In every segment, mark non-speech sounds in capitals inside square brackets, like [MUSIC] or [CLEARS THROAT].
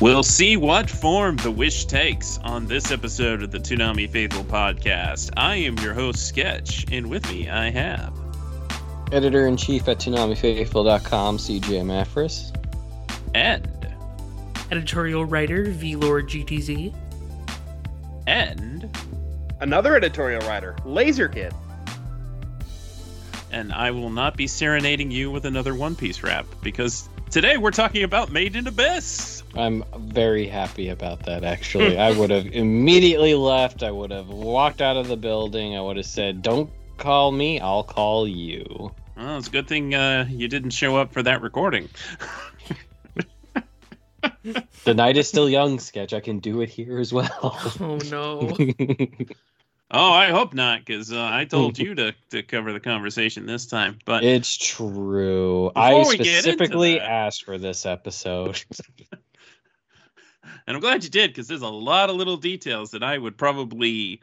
We'll see what form the wish takes on this episode of the Toonami Faithful podcast. I am your host, Sketch, and with me I have Editor in chief at ToonamiFaithful.com, CJ Maffris. and editorial writer V Lord GTZ. and Another editorial writer, Laser Kid. and I will not be serenading you with another One Piece rap because today we're talking about Made in Abyss. I'm very happy about that, actually. I would have immediately left. I would have walked out of the building. I would have said, Don't call me, I'll call you. Well, it's a good thing uh, you didn't show up for that recording. [LAUGHS] The night is still young, Sketch. I can do it here as well. [LAUGHS] Oh no. [LAUGHS] Oh, I hope not, because uh, I told you to, to cover the conversation this time. But it's true. Before I we get into specifically asked for this episode. And I'm glad you did, because there's a lot of little details that I would probably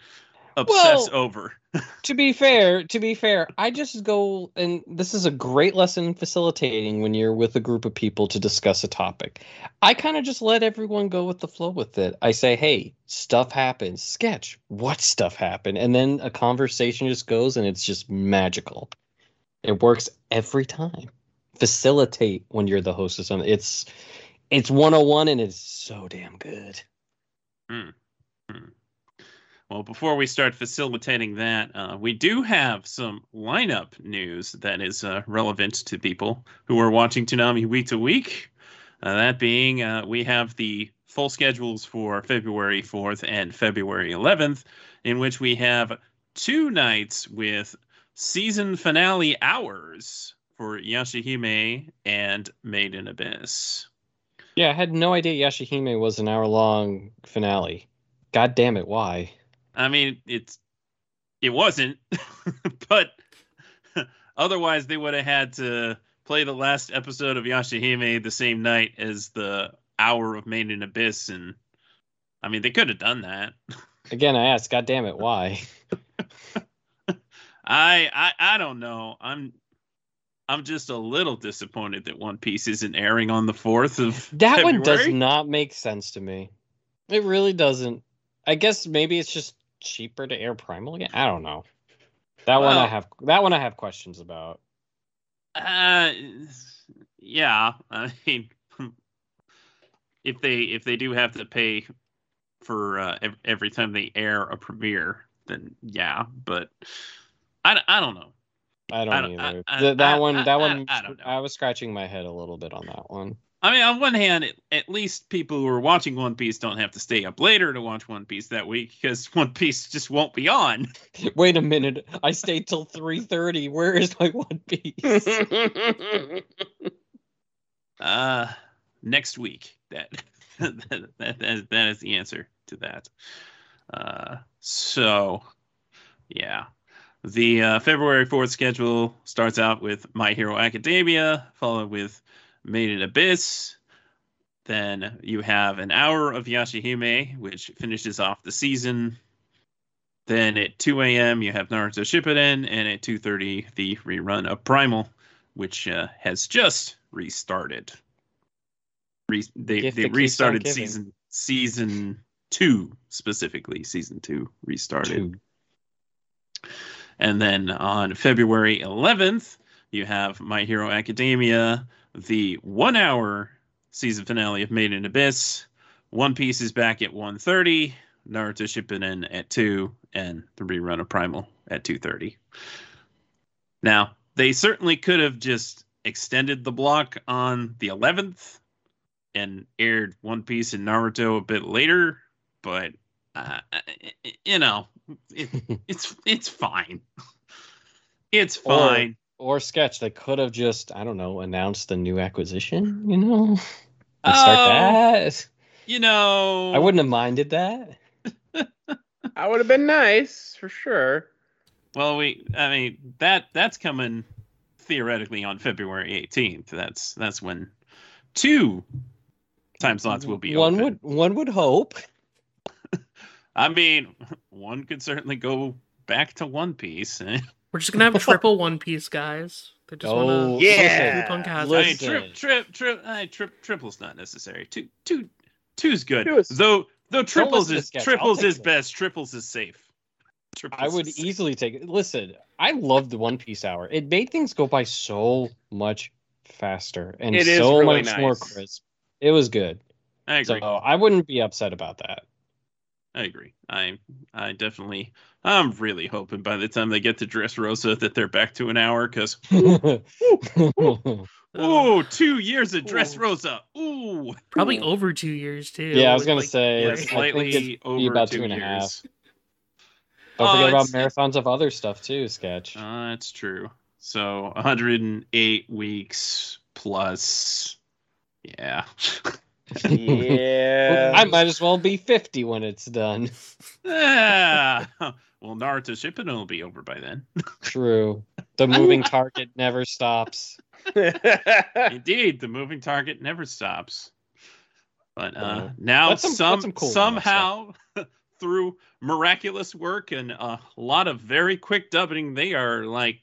obsess Well- over. [LAUGHS] to be fair, to be fair, I just go and this is a great lesson facilitating when you're with a group of people to discuss a topic. I kind of just let everyone go with the flow with it. I say, "Hey, stuff happens. Sketch. What stuff happened?" And then a conversation just goes and it's just magical. It works every time. Facilitate when you're the host of something. It's it's 101 and it's so damn good. Well, before we start facilitating that, uh, we do have some lineup news that is uh, relevant to people who are watching Toonami week to week. Uh, that being, uh, we have the full schedules for February 4th and February 11th, in which we have two nights with season finale hours for Yashahime and Made in Abyss. Yeah, I had no idea Yashahime was an hour long finale. God damn it, why? I mean, it's it wasn't, [LAUGHS] but otherwise they would have had to play the last episode of Yashahime the same night as the hour of Made in Abyss, and I mean they could have done that. [LAUGHS] Again, I asked, God damn it, why? [LAUGHS] I I I don't know. I'm I'm just a little disappointed that One Piece isn't airing on the fourth of [LAUGHS] That one does not make sense to me. It really doesn't. I guess maybe it's just cheaper to air Primal again. I don't know. That one I have. That one I have questions about. Uh, yeah. I mean, [LAUGHS] if they if they do have to pay for uh, every time they air a premiere, then yeah. But I, I don't know. I don't, I don't- either. I- I- Th- that one. I- That one. I don't know. I was scratching my head a little bit on that one. I mean, on one hand, at, at least people who are watching One Piece don't have to stay up later to watch One Piece that week because [LAUGHS] One Piece just won't be on. [LAUGHS] Wait a minute. I stayed till three thirty. Where is my One Piece? [LAUGHS] Uh, next week. That that, that, that, that is the answer to that. Uh, so, yeah. The uh, February 4th schedule starts out with My Hero Academia, followed with Made in Abyss. Then you have an hour of Yashahime, which finishes off the season. Then at 2 a.m. you have Naruto Shippuden, and at 2:30 the rerun of Primal, which uh, has just restarted. Re- they Gift they that keeps on restarted season season two specifically. Season two restarted. Two. And then on February 11th, you have My Hero Academia, the one hour season finale of Made in Abyss. One Piece is back at 1.30, Naruto Shippuden at 2, and the rerun of Primal at 2.30. Now, they certainly could have just extended the block on the 11th and aired One Piece and Naruto a bit later, but, uh, you know, it, [LAUGHS] it's it's fine. It's fine. or sketch. They could have just, I don't know, announced the new acquisition. You know, [LAUGHS] and start Oh. that. You know, I wouldn't have minded that. [LAUGHS] That would have been nice for sure. Well, we, I mean, that that's coming theoretically on February 18th. That's that's when two time slots will be one open. would one would hope. I mean, [LAUGHS] one could certainly go back to One Piece. [LAUGHS] We're just gonna have triple One Piece guys. They just Oh, wanna Yeah. True punk hazard. I mean, trip, trip, trip, I, trip, triple's not necessary. Two, two, two's good. Two is- though, though triples is triples is it. best. Triples is safe. Triples I would is safe. easily take it. Listen, I love the One Piece hour. It made things go by so much faster and It is so really much more crisp. It was good. I agree. So. I wouldn't be upset about that. I agree. I, I definitely. I'm really hoping by the time they get to Dressrosa that they're back to an hour because [LAUGHS] [LAUGHS] oh two years of Dressrosa. Ooh, probably over two years too. Yeah, I was with, gonna like, say, yeah, I think slightly it'd be over about two two and a half. Don't Oh, forget about marathons of other stuff too, sketch. Uh, that's true. So 108 weeks plus. Yeah. [LAUGHS] Yeah. I might as well be 50 when it's done. Ah, well, Naruto Shippuden will be over by then. True. The moving target never stops. [LAUGHS] [LAUGHS] Indeed, the moving target never stops. But uh, Uh, now some- some, some cool somehow [LAUGHS] through miraculous work and a lot of very quick dubbing, they are like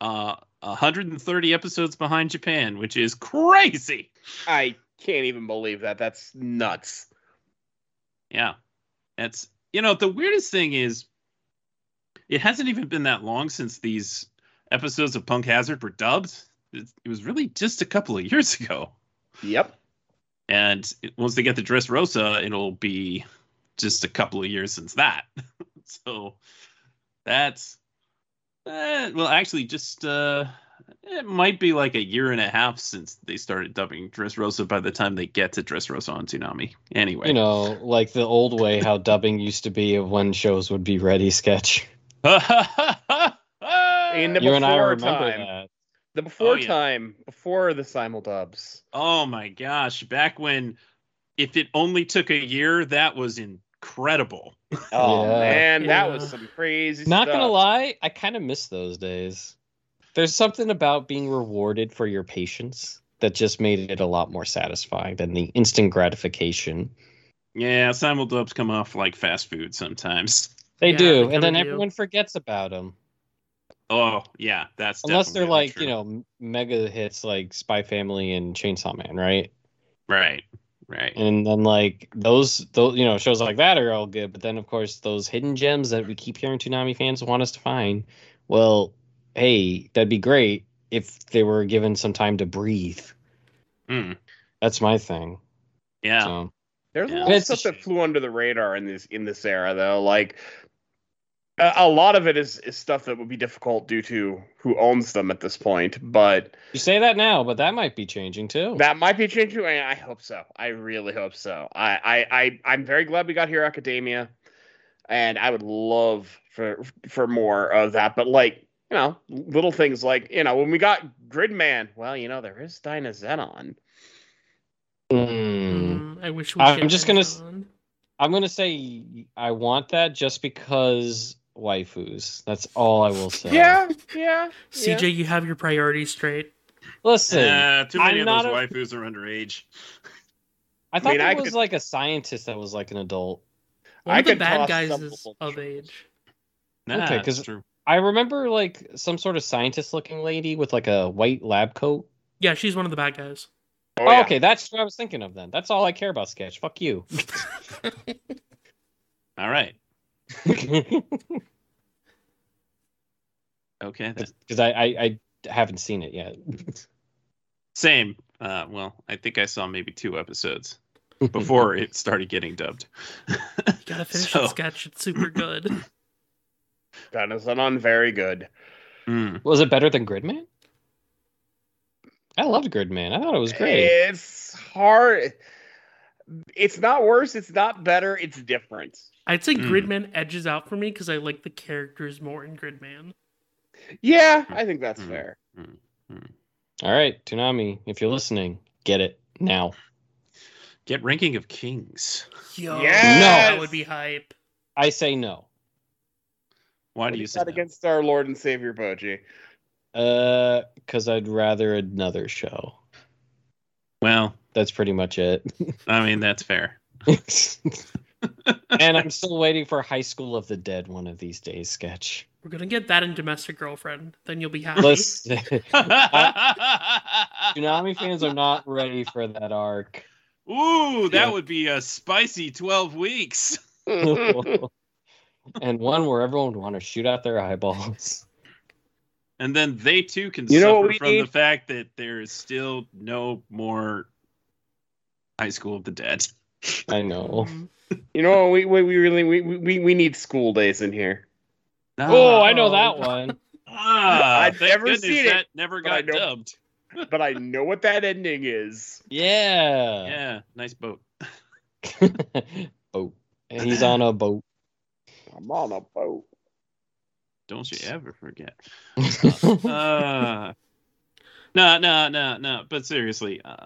uh 130 episodes behind Japan, which is crazy. I can't even believe that. That's nuts. Yeah. That's you know, the weirdest thing is it hasn't even been that long since these episodes of Punk Hazard were dubbed. It, it was really just a couple of years ago. Yep. And it- once they get to Dressrosa, it'll be just a couple of years since that. [LAUGHS] so that's uh, well, actually, just uh, it might be like a year and a half since they started dubbing Dressrosa. By the time they get to Dressrosa on Toonami, anyway. You know, like the old way how dubbing used to be of when shows would be ready sketch. [LAUGHS] In the You and I before remember time. that. The before Oh, yeah. time, before the simuldubs. oh my gosh! Back when, if it only took a year, that was incredible. Oh Yeah. man, that was some crazy Not stuff. gonna lie, I kind of miss those days. There's something about being rewarded for your patience that just made it a lot more satisfying than the instant gratification. Yeah, simuldubs come off like fast food sometimes. They Yeah, do, they and then do. everyone forgets about them. Oh yeah, that's Unless they're like, true. you know, mega hits like Spy Family and Chainsaw Man, right? right, right. And then like those those you know, shows like that are all good, but then of course those hidden gems that we keep hearing Toonami fans want us to find. Well, hey, that'd be great if they were given some time to breathe. Mm, That's my thing. yeah, So There's a lot of a stuff that flew under the radar in this in this era, though. Like a, a lot of it is is stuff that would be difficult due to who owns them at this point. But you say that now, but that might be changing too. that might be changing. and I hope so. I really hope so. I I, I I'm very glad we got Hero Academia, and I would love for for more of that. But like you know, little things like you know when we got Gridman. Well, you know there is Dynazenon. Hmm. Mm, I wish we. I'm just gonna. I'm gonna say I want that just because waifus. That's all I will say. Yeah, yeah. yeah. CJ, you have your priorities straight. Listen, Uh, too many I'm of those a- waifus are underage. I thought mean, there I was could- like a scientist that was like an adult. One I of the could bad guys is of age. Nah, Okay, it's 'cause- true. I remember like some sort of scientist-looking lady with like a white lab coat. Yeah, she's one of the bad guys. Oh, Oh, yeah. okay, that's what I was thinking of then. That's all I care about. Sketch. Fuck you. [LAUGHS] [LAUGHS] All right, okay. because I, I I haven't seen it yet. Same. Uh, well, I think I saw maybe two episodes [LAUGHS] before it started getting dubbed. You gotta finish So- that sketch. It's super good. [CLEARS THROAT] Dyna Xenon, very good. Mm. was it better than Gridman? I loved Gridman. I thought it was great. It's hard. It's not worse. It's not better. It's different. I'd say Mm. Gridman edges out for me because I like the characters more in Gridman. Yeah, I think that's Hmm. fair. All right, Toonami, if you're listening, get it now. Get ranking of kings. Yo, Yes! that would be hype. I say no. Why What do do you you say that? against our Lord and Savior Bojji? Uh, because I'd rather another show. Well, That's pretty much it. [LAUGHS] I mean that's fair. [LAUGHS] and I'm [LAUGHS] still waiting for High School of the Dead one of these days sketch. We're gonna get that in Domestic Girlfriend. Then you'll be happy. Listen, Toonami fans are not ready for that arc. Ooh, that Yeah. would be a spicy twelve weeks. And one where everyone would want to shoot out their eyeballs. And then they too can You suffer what we from the fact that there is still no more High School of the Dead. [LAUGHS] I know. [LAUGHS] You know, we we, we really we, we we need school days in here. Oh, I know that one. Ah, I've never goodness seen it, never got know- dubbed. [LAUGHS] But I know what that ending is. Yeah. Yeah, nice boat. boat. And he's on a boat. I'm on a boat. Don't you ever forget. [LAUGHS] Uh, no, no, no, no. But seriously, uh,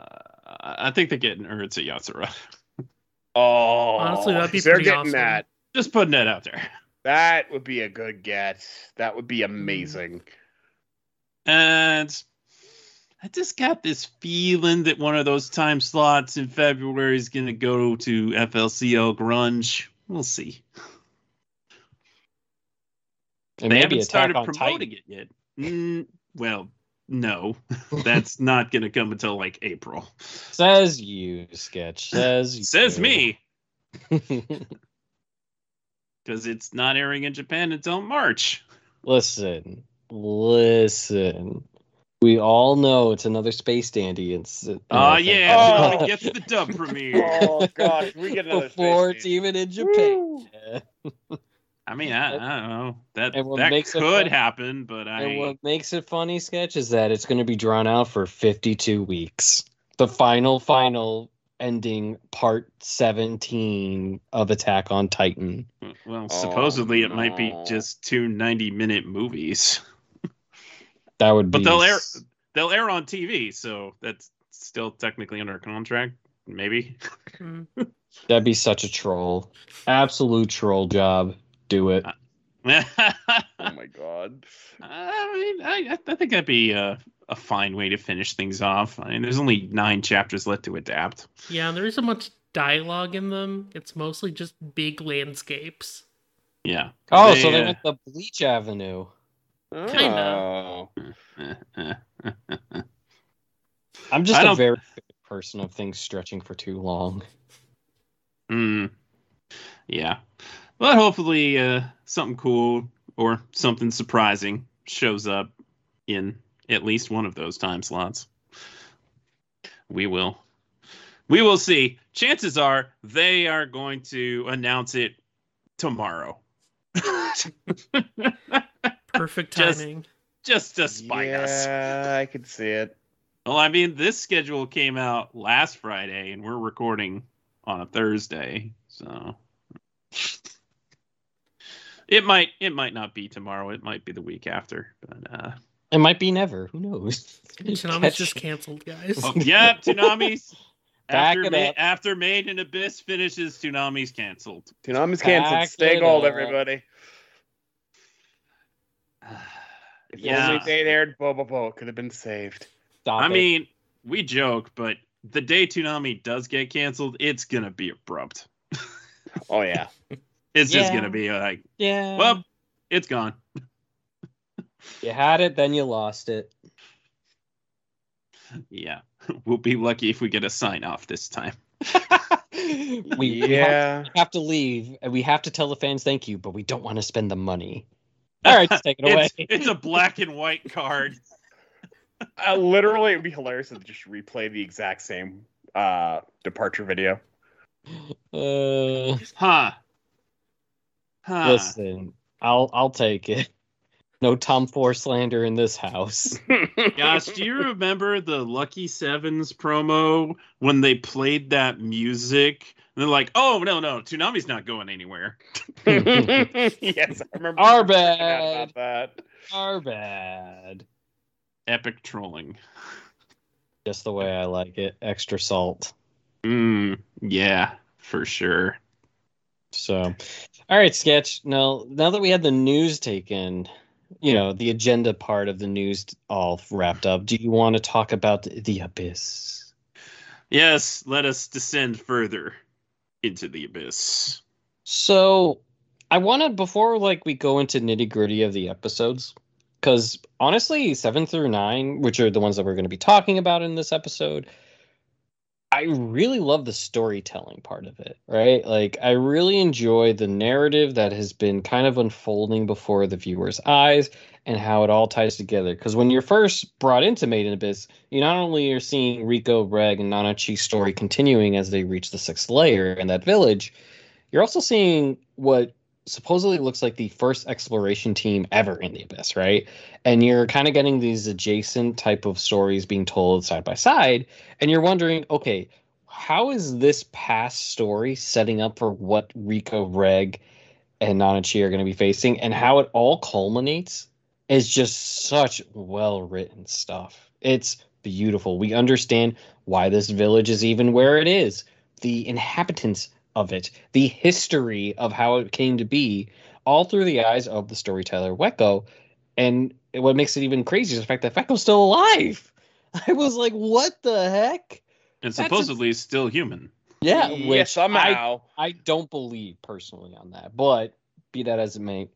I I think they're getting Urusei Yatsura. Oh, Honestly, that'd be they're pretty getting awesome. that. Just putting that out there. That would be a good get. That would be amazing. And I just got this feeling that one of those time slots in February is going to go to FLCL Grunge. We'll see. And they maybe haven't started on promoting Titan. it yet. Mm, well, no, [LAUGHS] that's not going to come until like April. Says you, sketch. Says [LAUGHS] you. Says me, [LAUGHS] because it's not airing in Japan until March. listen, listen. We all know it's another space dandy. It's uh, Oh yeah, Oh. Toonami gets the dub premiere. Oh gosh, we get another before space it's station. even in Japan. Woo. I mean, I, I don't know that And what that makes could fun- happen, but I And what makes it funny, sketch, is that it's going to be drawn out for 52 weeks. The final, final ending, part 17 of Attack on Titan. well, Oh, supposedly it might be just two 90 minute movies, [LAUGHS] That would be but be. they'll air they'll air on TV, so that's still technically under contract. Maybe. Mm. [LAUGHS] That'd be such a troll. Absolute troll job. Do it. [LAUGHS] Oh my god. I mean, I, I think that'd be a, a fine way to finish things off. I mean, there's only nine chapters left to adapt. Yeah, there isn't much dialogue in them. It's mostly just big landscapes. Yeah. Oh, They, so they uh, went the Bleach Avenue. Eh, [LAUGHS] eh. I'm just I a don't- very person of things stretching for too long. Mm. Yeah. But hopefully uh, something cool or something surprising shows up in at least one of those time slots. We will. We will see. Chances are they are going to announce it tomorrow. [LAUGHS] Perfect timing. Just to spite us. yeah, I could see it. Well, I mean, this schedule came out last Friday, and we're recording on a Thursday, so it might it might not be tomorrow. It might be the week after. But uh, It might be never. Who knows? Toonami's Catch- just canceled, guys. oh, yeah, Toonami's [LAUGHS] Back after it Ma- up. after Made in Abyss finishes, Toonami's canceled. Toonami's canceled. Back Stay gold, up. everybody. [SIGHS] If Yeah. only they aired Boba Bo, it could have been saved. Stop I it. mean, we joke, but the day Toonami does get canceled, it's gonna be abrupt. Oh yeah. [LAUGHS] It's just gonna be like, yeah. well, it's gone. [LAUGHS] you had it, then you lost it. Yeah, [LAUGHS] we'll be lucky if we get a sign off this time. [LAUGHS] we, we have, yeah. we have to leave, and we have to tell the fans thank you, but we don't want to spend the money. All right, just take it away. It's, it's a black and white card. Uh, literally, it'd be hilarious to just replay the exact same uh, departure video. Uh, Huh. Huh. listen, I'll I'll take it. [LAUGHS] No Tom Four slander in this house. [LAUGHS] Gosh, do you remember the Lucky Sevens promo when they played that music? And they're like, oh, no, no, Toonami's not going anywhere. [LAUGHS] yes, I remember. Our freaking out bad. About that. are bad. Epic trolling. Just the way I like it. Extra salt. Mm, yeah, for sure. So, all right, sketch. Now, now that we had the news taken, you know, the agenda part of the news all wrapped up, do you want to talk about the abyss? Yes, let us descend further into the abyss. So, I wanted before like we go into nitty gritty of the episodes, because honestly, seven through nine, which are the ones that we're going to be talking about in this episode, I really love the storytelling part of it, right? Like, I really enjoy the narrative that has been kind of unfolding before the viewer's eyes and how it all ties together. Because when you're first brought into Made in Abyss, you not only are seeing Riko, Reg, and Nanachi's story continuing as they reach the sixth layer in that village, you're also seeing what supposedly looks like the first exploration team ever in the abyss right? And you're kind of getting these adjacent type of stories being told side by side and you're wondering okay how is this past story setting up for what riko reg and nanachi are going to be facing and how it all culminates is just such well written stuff. It's beautiful. We understand why this village is even where it is. The inhabitants of it, the history of how it came to be, all through the eyes of the storyteller Vueko. And what makes it even crazier is the fact that Vueko's still alive. [LAUGHS] I was like, what the heck? And That's a- supposedly still human. Yeah, yeah, which somehow. I, I don't believe personally on that, but be that as it may,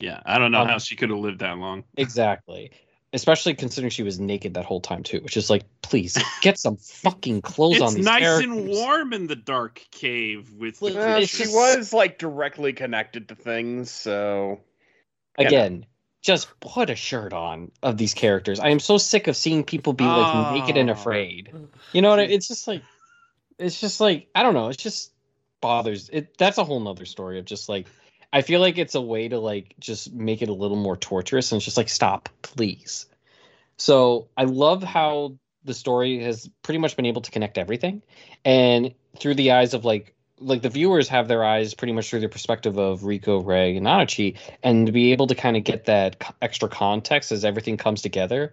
Yeah, I don't know Um, how she could have lived that long. exactly. Especially considering she was naked that whole time too, which is like, please get some [LAUGHS] fucking clothes on It's these nice and warm in the dark cave with the Well, Well, she was like directly connected to things, so you know. again just put a shirt on of these characters i am so sick of seeing people be like ah. naked and Oh. afraid you know what I, it's just like it's just like i don't know it's just bothers it that's a whole nother story of just like i feel like it's a way to like just make it a little more torturous and it's just like stop please so i love how the story has pretty much been able to connect everything and through the eyes of like like the viewers have their eyes pretty much through the perspective of Riko, Ray, and Nanachi, and to be able to kind of get that extra context as everything comes together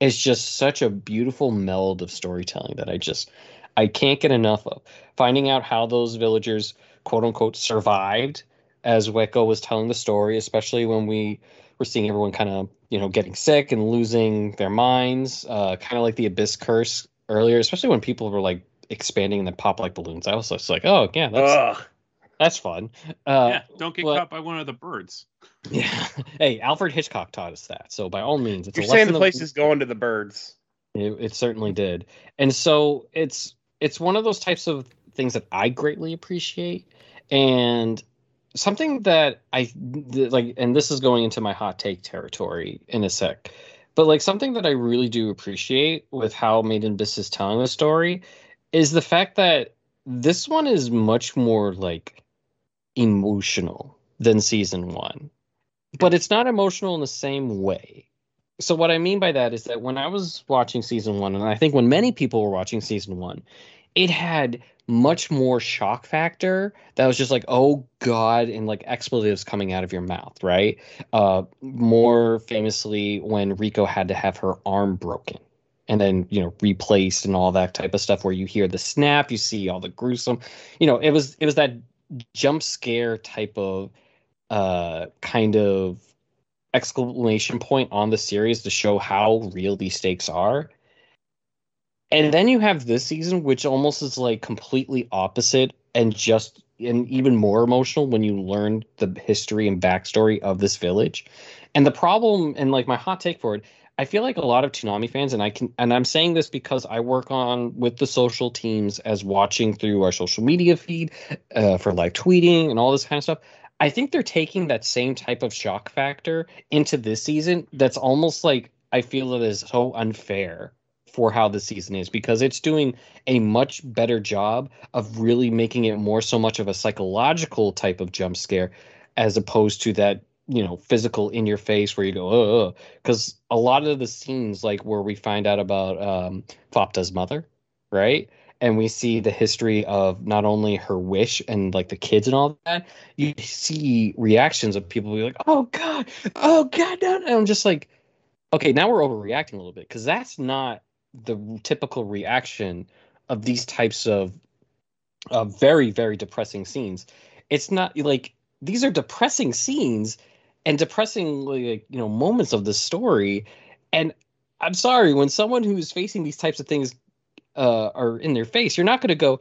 is just such a beautiful meld of storytelling that I just I can't get enough of. Finding out how those villagers quote unquote survived as Vueko was telling the story, especially when we were seeing everyone kind of you know getting sick and losing their minds, uh, kind of like the abyss curse earlier, especially when people were like expanding and then pop like balloons. I was just like, oh yeah, that's ugh. that's fun. Uh, yeah, don't get but- caught by one of the birds. yeah. [LAUGHS] Hey, Alfred Hitchcock taught us that. So by all means, it's You're a saying lesson the of- place is going to the birds. It, it certainly did, and so it's it's one of those types of things that I greatly appreciate, and something that I like, and this is going into my hot take territory in a sec, but like something that I really do appreciate with how Made in is telling the story is the fact that this one is much more like emotional than season one, but it's not emotional in the same way. So what I mean by that is that when I was watching season one, and I think when many people were watching season one, it had much more shock factor that was just like oh god and like expletives coming out of your mouth right? Uh more famously when riko had to have her arm broken and then you know replaced and all that type of stuff where you hear the snap you see all the gruesome you know it was it was that jump scare type of uh kind of exclamation point on the series to show how real these stakes are and then you have this season which almost is like completely opposite and just and even more emotional when you learn the history and backstory of this village. And the problem and like my hot take for it i feel like a lot of Toonami fans and i can and i'm saying this because i work on with the social teams as watching through our social media feed uh, for live tweeting and all this kind of stuff. I think they're taking that same type of shock factor into this season that's almost like i feel it is so unfair for how the season is because it's doing a much better job of really making it more so much of a psychological type of jump scare as opposed to that you know physical in your face where you go oh because a lot of the scenes like where we find out about um Faputa's mother right and we see the history of not only her wish and like the kids and all that, you see reactions of people be like, "Oh God, oh God!" No, no. I'm just like, okay, now we're overreacting a little bit because that's not the typical reaction of these types of uh, very very depressing scenes. It's not like these are depressing scenes and depressing like you know moments of the story, and I'm sorry when someone who's facing these types of things uh, are in their face, you're not going to go,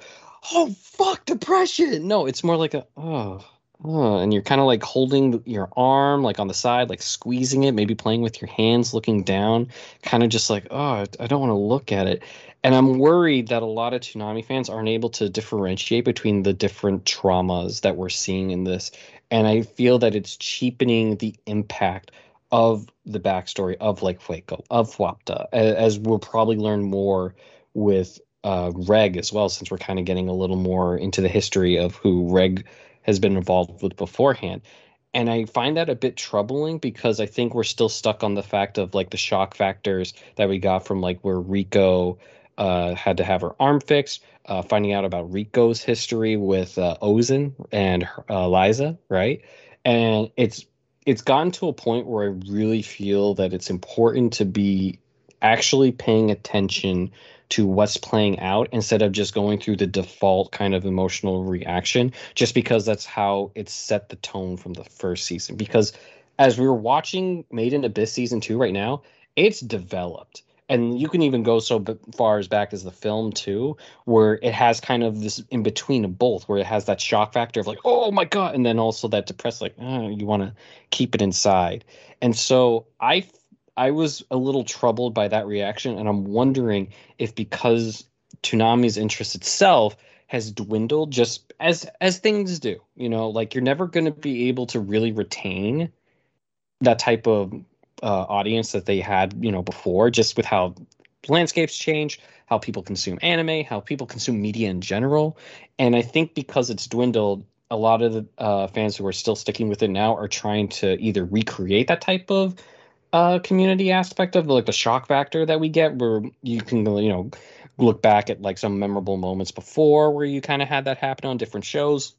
"Oh fuck, depression." No, it's more like a oh. And you're kind of like holding your arm like on the side, like squeezing it, maybe playing with your hands, looking down, kind of just like, oh, I don't want to look at it. And I'm worried that a lot of Toonami fans aren't able to differentiate between the different traumas that we're seeing in this. And I feel that it's cheapening the impact of the backstory of like Vueko, of Faputa, as we'll probably learn more with uh, Reg as well, since we're kind of getting a little more into the history of who Reg has been involved with beforehand. And I find that a bit troubling because I think we're still stuck on the fact of like the shock factors that we got from like where Riko uh, had to have her arm fixed, uh, finding out about Riko's history with uh, Ozen and uh, Lyza, right? And it's it's gotten to a point where I really feel that it's important to be actually paying attention to what's playing out instead of just going through the default kind of emotional reaction just because that's how it set the tone from the first season. Because as we are watching made in abyss season 2 right now it's developed. And you can even go so far as back as the film too where it has kind of this in between of both where it has that shock factor of like oh my god and then also that depressed like oh, you want to keep it inside. And so i I was a little troubled by that reaction, and I'm wondering if because Toonami's interest itself has dwindled, just as as things do. You know, like you're never going to be able to really retain that type of uh, audience that they had, you know, before, just with how landscapes change, how people consume anime, how people consume media in general, and I think because it's dwindled, a lot of the uh, fans who are still sticking with it now are trying to either recreate that type of uh, community aspect of like the shock factor that we get, where you can you know look back at like some memorable moments before where you kind of had that happen on different shows.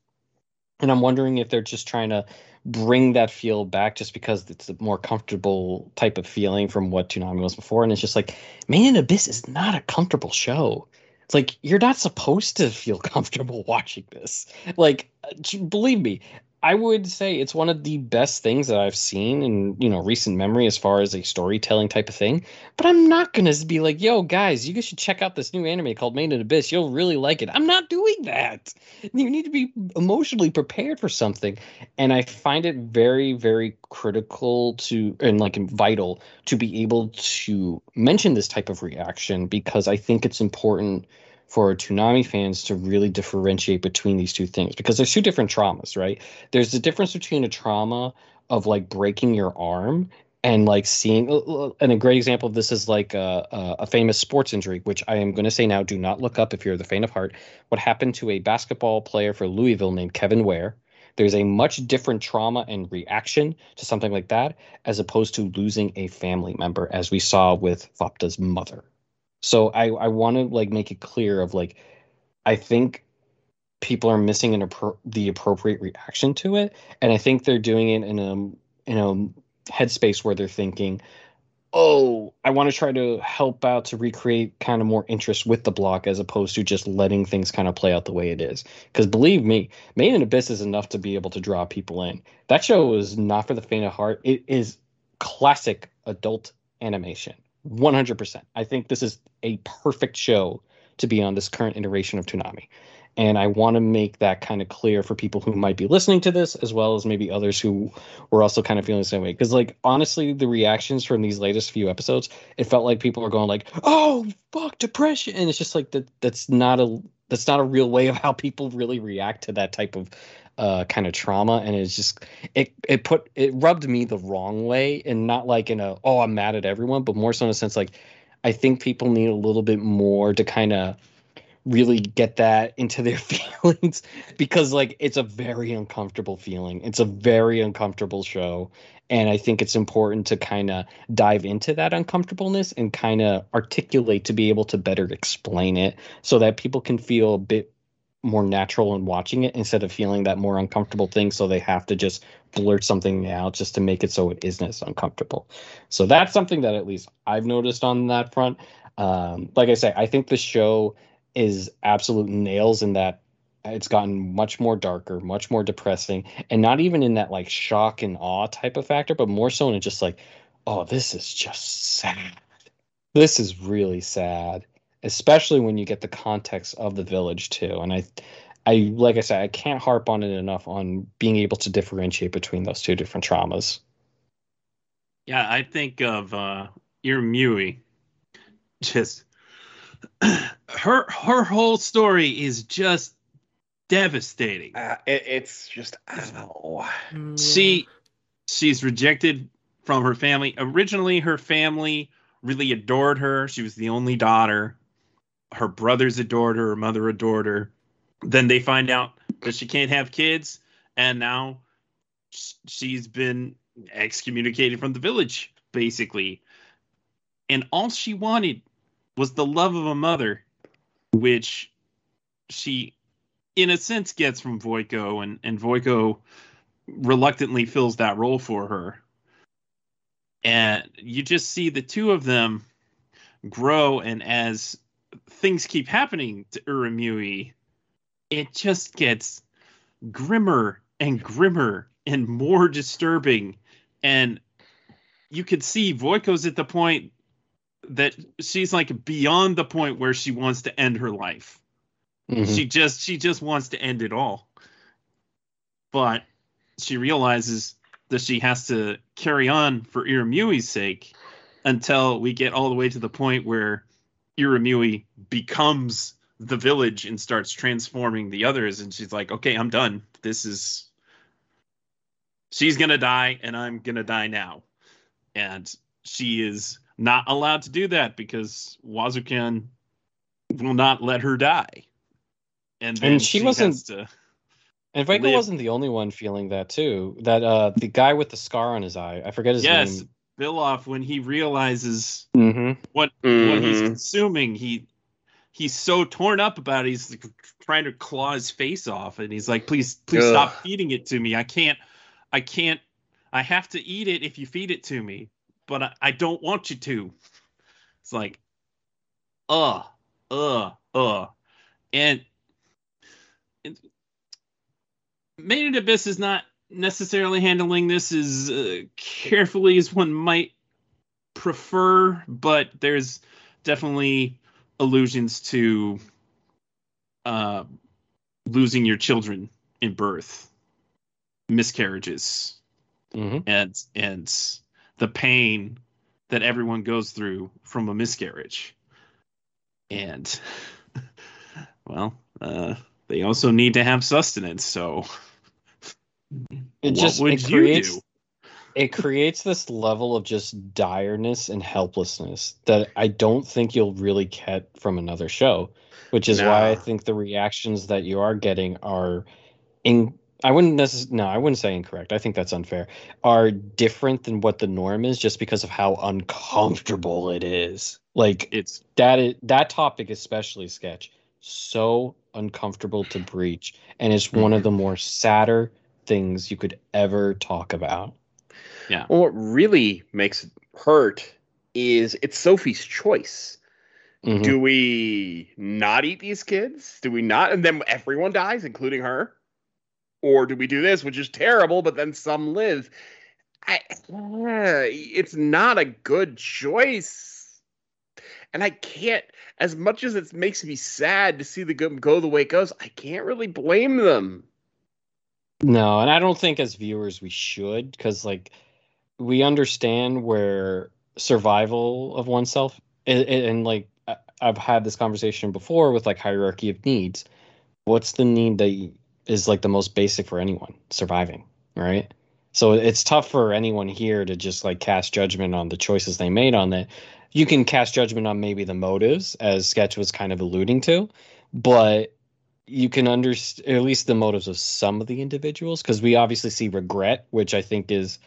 And I'm wondering if they're just trying to bring that feel back just because it's a more comfortable type of feeling from what Toonami was before. And it's just like, Made in Abyss is not a comfortable show. It's like you're not supposed to feel [LAUGHS] comfortable watching this. Like, uh, believe me, I would say it's one of the best things that I've seen in you know recent memory as far as a storytelling type of thing. But I'm not gonna be like, "Yo, guys, you guys should check out this new anime called Made in Abyss. You'll really like it." I'm not doing that. You need to be emotionally prepared for something, and I find it very, very critical to and like vital to be able to mention this type of reaction because I think it's important for Toonami fans to really differentiate between these two things because there's two different traumas, right? There's the difference between a trauma of like breaking your arm and like seeing and a great example of this is like a, a famous sports injury which i am going to say now do not look up if you're the faint of heart. What happened to a basketball player for louisville named kevin ware? There's a much different trauma and reaction to something like that as opposed to losing a family member as we saw with Faputa's mother so I I want to like make it clear of like I think people are missing an appro- the appropriate reaction to it, and I think they're doing it in a in a headspace where they're thinking, oh, I want to try to help out to recreate kind of more interest with the block as opposed to just letting things kind of play out the way it is. Because believe me, Made in Abyss is enough to be able to draw people in. That show is not for the faint of heart. It is classic adult animation. 100%. I think this is a perfect show to be on this current iteration of Toonami. And I want to make that kind of clear for people who might be listening to this, as well as maybe others who were also kind of feeling the same way. Because, like, honestly, the reactions from these latest few episodes, it felt like people were going like, "Oh, fuck, depression," and it's just like that. That's not a that's not a real way of how people really react to that type of uh, kind of trauma, and it's just it it put it rubbed me the wrong way, and not like in a oh I'm mad at everyone, but more so in a sense like I think people need a little bit more to kind of really get that into their [LAUGHS] feelings because like it's a very uncomfortable feeling. It's a very uncomfortable show and I think it's important to kind of dive into that uncomfortableness and kind of articulate to be able to better explain it so that people can feel a bit more natural in watching it instead of feeling that more uncomfortable thing so they have to just blurt something out just to make it so it isn't as uncomfortable. So that's something that at least i've noticed on that front. Um, like i say i think the show is absolute nails in that it's gotten much more darker much more depressing and not even in that like shock and awe type of factor but more so in just like oh this is just sad. This is really sad especially when you get the context of the village too. And I, I like I said, I can't harp on it enough on being able to differentiate between those two different traumas. Yeah, I think of uh, Irumyuui. Just [CLEARS THROAT] her her whole story is just devastating. Uh, it, it's just ow. Mm, She she's rejected from her family. Originally, her family really adored her. She was the only daughter. Her brothers adored her. Her mother adored her. Then they find out that she can't have kids, and now she's been excommunicated from the village, basically. And all she wanted was the love of a mother, which she, in a sense, gets from Vueko, and and Vueko reluctantly fills that role for her. And you just see the two of them grow, and as things keep happening to Irumyuui, it just gets grimmer and grimmer and more disturbing. And you could see Vueko's at the point that she's like beyond the point where she wants to end her life. Mhm. She just she just wants to end it all. But she realizes that she has to carry on for Irumyuui's sake until we get all the way to the point where Irumyuui becomes the village and starts transforming the others and she's like, "Okay, I'm done. This is she's going to die and I'm going to die now." And she is not allowed to do that because Wazukyan will not let her die. And And she wasn't- to And Vueko wasn't the only one feeling that too. That uh the guy with the scar on his eye, I forget his yes, name. Belaf when he realizes Mm-hmm. what what he's Mhm. consuming, he he's so torn up about it. He's like, trying to claw his face off, and he's like, "Please, please Ugh. stop feeding it to me. I can't, I can't. I have to eat it if you feed it to me, but I, I don't want you to." It's like, uh, uh, uh, and. and Made in Abyss is not necessarily handling this as uh, carefully as one might prefer, but there's definitely allusions to uh, losing your children in birth, miscarriages, Mm-hmm. and and the pain that everyone goes through from a miscarriage. And [LAUGHS] well, uh, they also need to have sustenance, so It just it creates it creates this level of just direness and helplessness that I don't think you'll really get from another show, which is why I think the reactions that you are getting are in I wouldn't necessarily no, I wouldn't say incorrect. I think that's unfair. Are different than what the norm is just because of how uncomfortable it is. Like It's that is that topic especially sketch so uncomfortable to breach and it's one of the more sadder things you could ever talk about. Yeah. Well, what really makes it hurt is it's Sophie's choice. Mhm. Do we not eat these kids? Do we not? And then everyone dies, including her? Or do we do this, which is terrible, but then some live? I, uh, it's not a good choice. And I can't, as much as it makes me sad to see the go, go the way it goes, I can't really blame them. No, and I don't think as viewers we should because like we understand where survival of oneself and, and like I've had this conversation before with like hierarchy of needs. What's the need that is like the most basic for anyone? Surviving, right? So it's tough for anyone here to just like cast judgment on the choices they made on it. You can cast judgment on maybe the motives, as Sketch was kind of alluding to, but you can understand at least the motives of some of the individuals because we obviously see regret, which I think is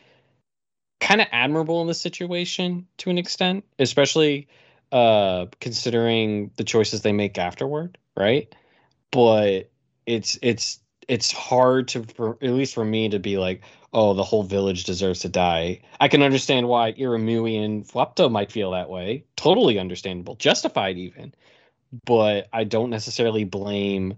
kind of admirable in this situation to an extent, especially uh considering the choices they make afterward, right? But it's it's it's hard to for, at least for me to be like, oh, the whole village deserves to die. I can understand why Irumyuui and Faputa might feel that way. Totally understandable, justified even. But I don't necessarily blame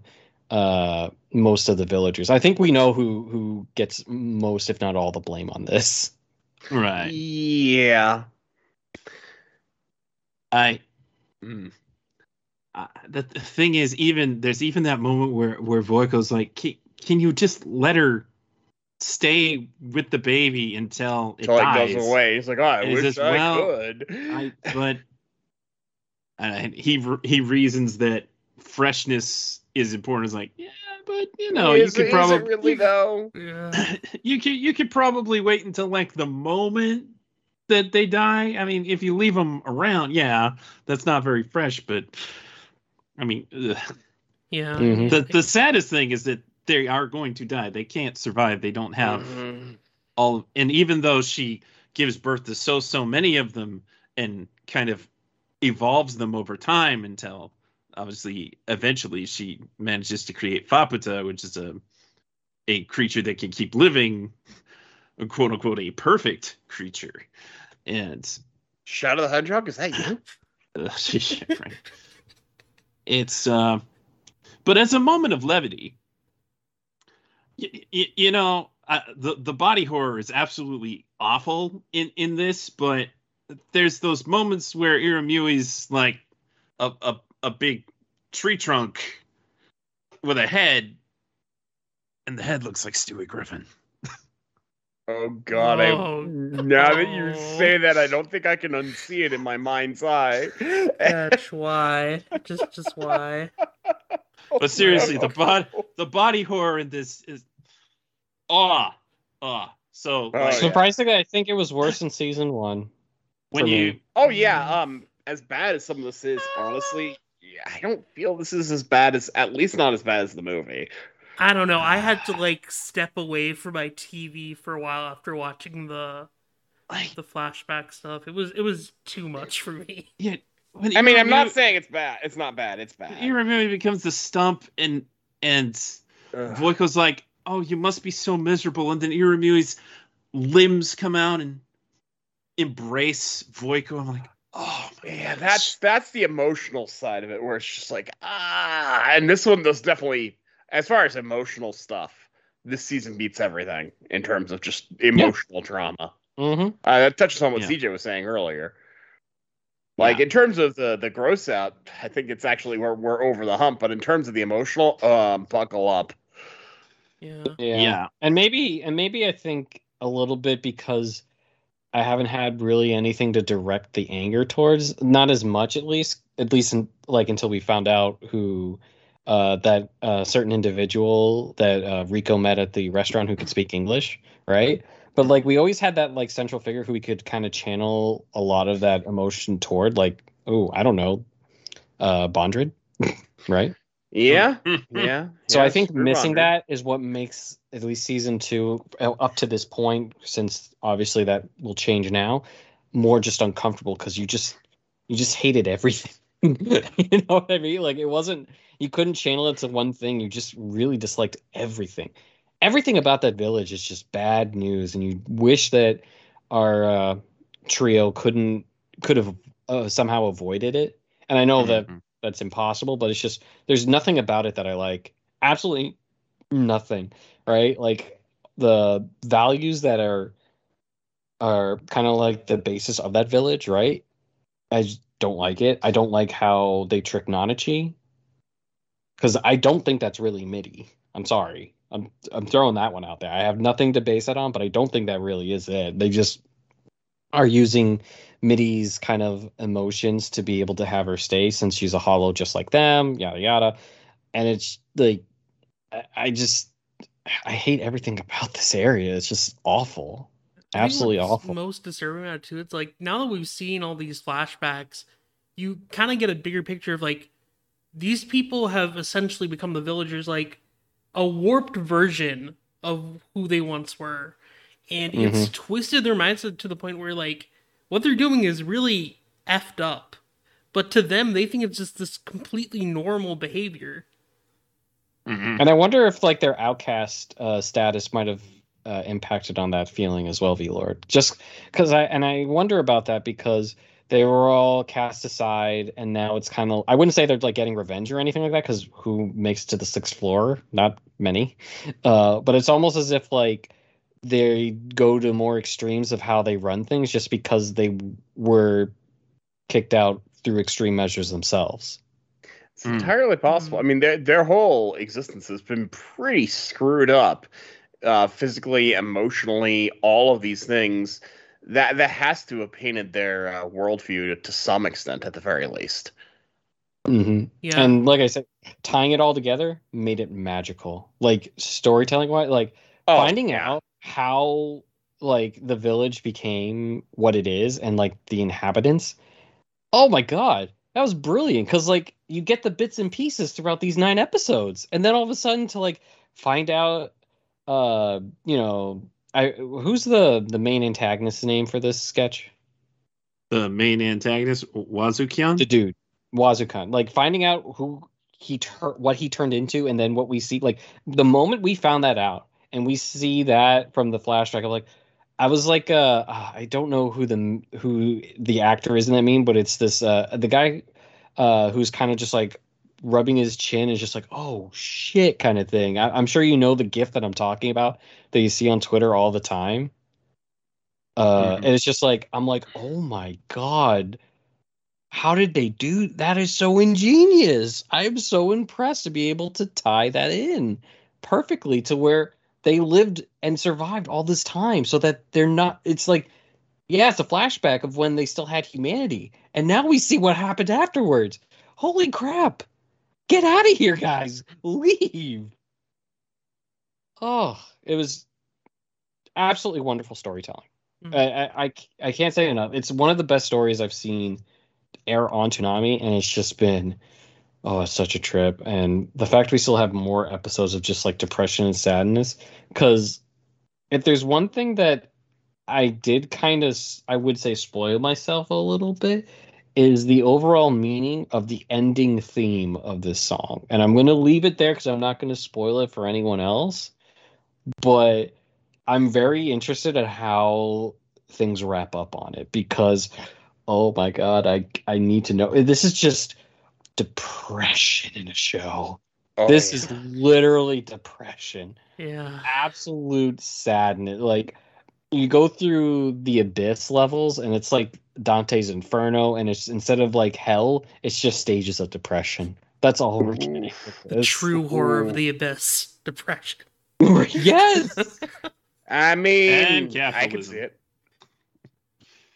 uh most of the villagers. I think we know who who gets most if not all the blame on this. Right. Yeah. I. Mm, uh, the, the thing is, even there's even that moment where where Vueko's like, can, can you just let her stay with the baby until it Until it dies? goes away. He's like, oh, I And he wish says, I "Well, could. I, [LAUGHS] but and he he reasons that freshness is important. It's like, yeah, but you know, is, you could probably it really though? Yeah. [COUGHS] you could you could probably wait until like the moment that they die. I mean, if you leave them around, yeah, that's not very fresh. But I mean, ugh. Yeah. Mhm. the the saddest thing is that they are going to die. They can't survive. They don't have Mhm. all. And even though she gives birth to so so many of them and kind of evolves them over time until obviously eventually she manages to create Faputa, which is a a creature that can keep living, a quote unquote a perfect creature. And Shadow the Hedgehog, is that you? [LAUGHS] it's uh but as a moment of levity y- y- you know uh, the the body horror is absolutely awful in in this but there's those moments where Irumyuui's like a, a a big tree trunk with a head and the head looks like Stewie Griffin Oh god, I Oh, now that you say that, I don't think I can unsee it in my mind's eye. That's [LAUGHS] why. Just, just why. but seriously the body the body horror in this is ah ah so Oh, like, yeah. Surprisingly, I think it was worse in season one. When you me. Oh yeah, um, as bad as some of this is, honestly, yeah, I don't feel this is as bad as, at least not as bad as the movie. I don't know. I had to like step away from my TV for a while after watching the like the flashback stuff. It was it was too much for me. [LAUGHS] yeah when I mean, I'm not saying it's bad. It's not bad. It's bad. Irumyuui becomes the stump and and Ugh. Vueko's like oh you must be so miserable and then Irumyuui's limbs come out and embrace Vueko I'm like oh man, that's that's the emotional side of it, where it's just like ah, and this one does definitely, as far as emotional stuff, this season beats everything in terms of just emotional trauma. Mm-hmm. Uh, that touches on what Yeah. CJ was saying earlier. Like Yeah. in terms of the the gross out, I think it's actually we're we're over the hump. But in terms of the emotional, um, buckle up. Yeah. Yeah. yeah And maybe and maybe I think a little bit because I haven't had really anything to direct the anger towards, not as much at least, at least in, like until we found out who uh that uh certain individual that uh Riko met at the restaurant who could speak English, right? But like we always had that like central figure who we could kind of channel a lot of that emotion toward like oh, I don't know, uh Bondrewd, [LAUGHS] right? Yeah, Mm-hmm. yeah. So yeah, I think missing Bondrewd. that is what makes at least season two uh, up to this point, since obviously that will change now, more just uncomfortable because you just you just hated everything. [LAUGHS] you know what I mean? Like it wasn't you couldn't channel it to one thing. You just really disliked everything. Everything about that village is just bad news, and you wish that our uh, trio couldn't could have uh, somehow avoided it. And I know that Mhm. That's impossible, but it's just there's nothing about it that I like. Absolutely nothing, right? Like the values that are are kind of like the basis of that village, right? I just don't like it. I don't like how they trick Nanachi because I don't think that's really Mitty. I'm sorry. I'm I'm throwing that one out there. I have nothing to base that on, but I don't think that really is it. They just are using Mitty's kind of emotions to be able to have her stay since she's a hollow just like them, yada yada. And it's like I, just I hate everything about this area. It's just awful. Absolutely awful. Most disturbing about it too, it's like now that we've seen all these flashbacks, you kind of get a bigger picture of like these people have essentially become the villagers like a warped version of who they once were. And it's twisted their mindset to the point where like what they're doing is really effed up. But to them they think it's just this completely normal behavior. Mhm. And I wonder if like their outcast uh, status might have uh, impacted on that feeling as well, V Lord. Just because I and I wonder about that because they were all cast aside, and now it's kind of I wouldn't say they're like getting revenge or anything like that because who makes it to the sixth floor? Not many. Uh, but it's almost as if like they go to more extremes of how they run things just because they were kicked out through extreme measures themselves. It's Hmm. entirely possible. I mean, their their whole existence has been pretty screwed up, uh, physically, emotionally, all of these things. That that has to have painted their uh, worldview to some extent, at the very least. Mm-hmm. Yeah. And like I said, tying it all together made it magical. Like storytelling wise, like Oh, finding yeah. out how like the village became what it is and like the inhabitants. Oh my god, that was brilliant because like you get the bits and pieces throughout these nine episodes, and then all of a sudden to like find out, uh, you know, I who's the the main antagonist's name for this sketch? The main antagonist, wazukyan the dude Wazukyan. Like finding out who he tur- what he turned into, and then what we see. Like the moment we found that out, and we see that from the flashback, I'm like, I was like, uh, ah, I don't know who the who the actor is in that meme, but it's this uh the guy uh who's kind of just like rubbing his chin is just like oh shit kind of thing. I- i'm sure you know the gif that i'm talking about that you see on twitter all the time. Uh Mhm. and it's just like i'm like oh my god. How did they do? That is so ingenious. I'm so impressed to be able to tie that in perfectly to where they lived and survived all this time so that they're not it's like yeah it's a flashback of when they still had humanity. And now we see what happened afterwards. Holy crap. Get out of here guys. Leave. Oh it was absolutely wonderful storytelling. Mhm. I, I, I, I can't say enough. It's one of the best stories i've seen air on Toonami, and it's just been oh, it's such a trip. And the fact we still have more episodes of just like depression and sadness, because if there's one thing that I did kind of, I would say, spoil myself a little bit, is the overall meaning of the ending theme of this song. And I'm going to leave it there because I'm not going to spoil it for anyone else. But I'm very interested at how things wrap up on it because oh my god, I I need to know. This is just depression in a show. Oh, this yeah. is literally depression. Yeah. Absolute sadness. Like you go through the abyss levels and it's like Dante's Inferno and it's instead of like hell, it's just stages of depression. That's all we're getting. The this. true horror Ooh. of the abyss. Depression. [LAUGHS] yes. [LAUGHS] I mean, And I can see it.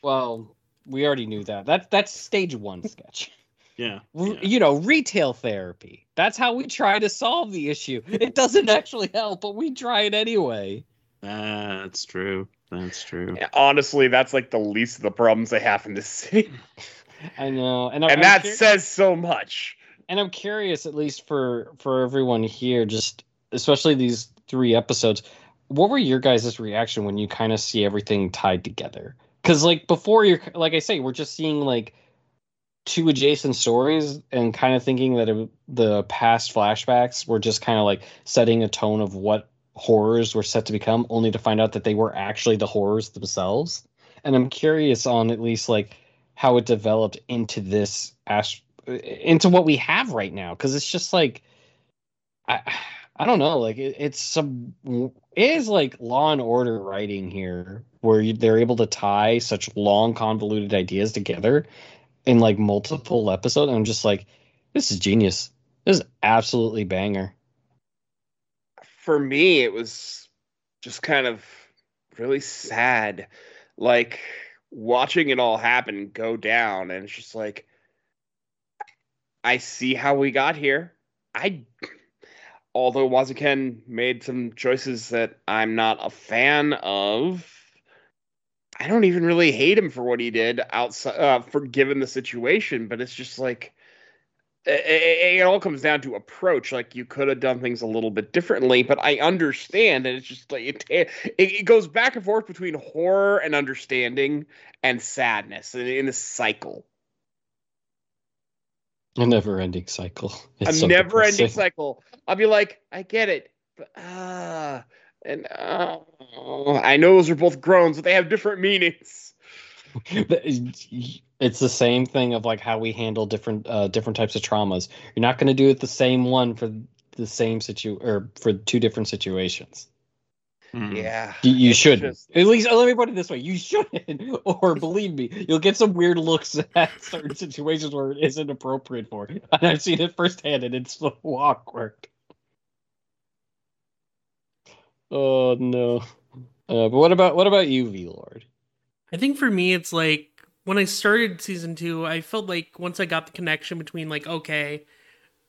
Well, we already knew that. That's that's stage one sketch. Yeah. Yeah. You know, retail therapy. That's how we try to solve the issue. [LAUGHS] It doesn't actually help, but we try it anyway. That's true. That's true. Yeah, Honestly, that's like the least of the problems they have in this city, [LAUGHS] I know, and, I'm- and I'm that cur- says so much. and I'm curious, at least for for everyone here, just especially these three episodes. What were your guys' reaction when you kind of see everything tied together? Because like before, you're like I say, we're just seeing like two adjacent stories and kind of thinking that it, the past flashbacks were just kind of like setting a tone of what horrors were set to become, only to find out that they were actually the horrors themselves. And I'm curious on at least like how it developed into this as into what we have right now because it's just like I I don't know like it, it's some it is like Law and Order writing here where you, they're able to tie such long convoluted ideas together in like multiple episodes. And I'm just like, this is genius. This is absolutely banger. For me, it was just kind of really sad, like watching it all happen go down, and it's just like I see how we got here. I, although Wazukyan made some choices that I'm not a fan of, I don't even really hate him for what he did outside uh, for given the situation. But it's just like it, it all comes down to approach. Like you could have done things a little bit differently, but I understand, and it's just like it, it, it goes back and forth between horror and understanding and sadness in, in a cycle. A never-ending cycle. [LAUGHS] It's a never-ending cycle. I'll be like, I get it, but ah, uh, and uh, I know those are both groans, but they have different meanings. [LAUGHS] it's the same thing of like how we handle different uh, different types of traumas. You're not going to do it the same one for the same situ or for two different situations. Hmm. Yeah, you, you shouldn't. Just... At least let me put it this way: you shouldn't. [LAUGHS] or believe me, you'll get some weird looks at certain situations where it isn't appropriate for. And [LAUGHS] I've seen it firsthand, and it's so awkward. Oh no. Uh, but what about what about you, V Lord? I think for me, it's like when I started season two, I felt like once I got the connection between like, okay,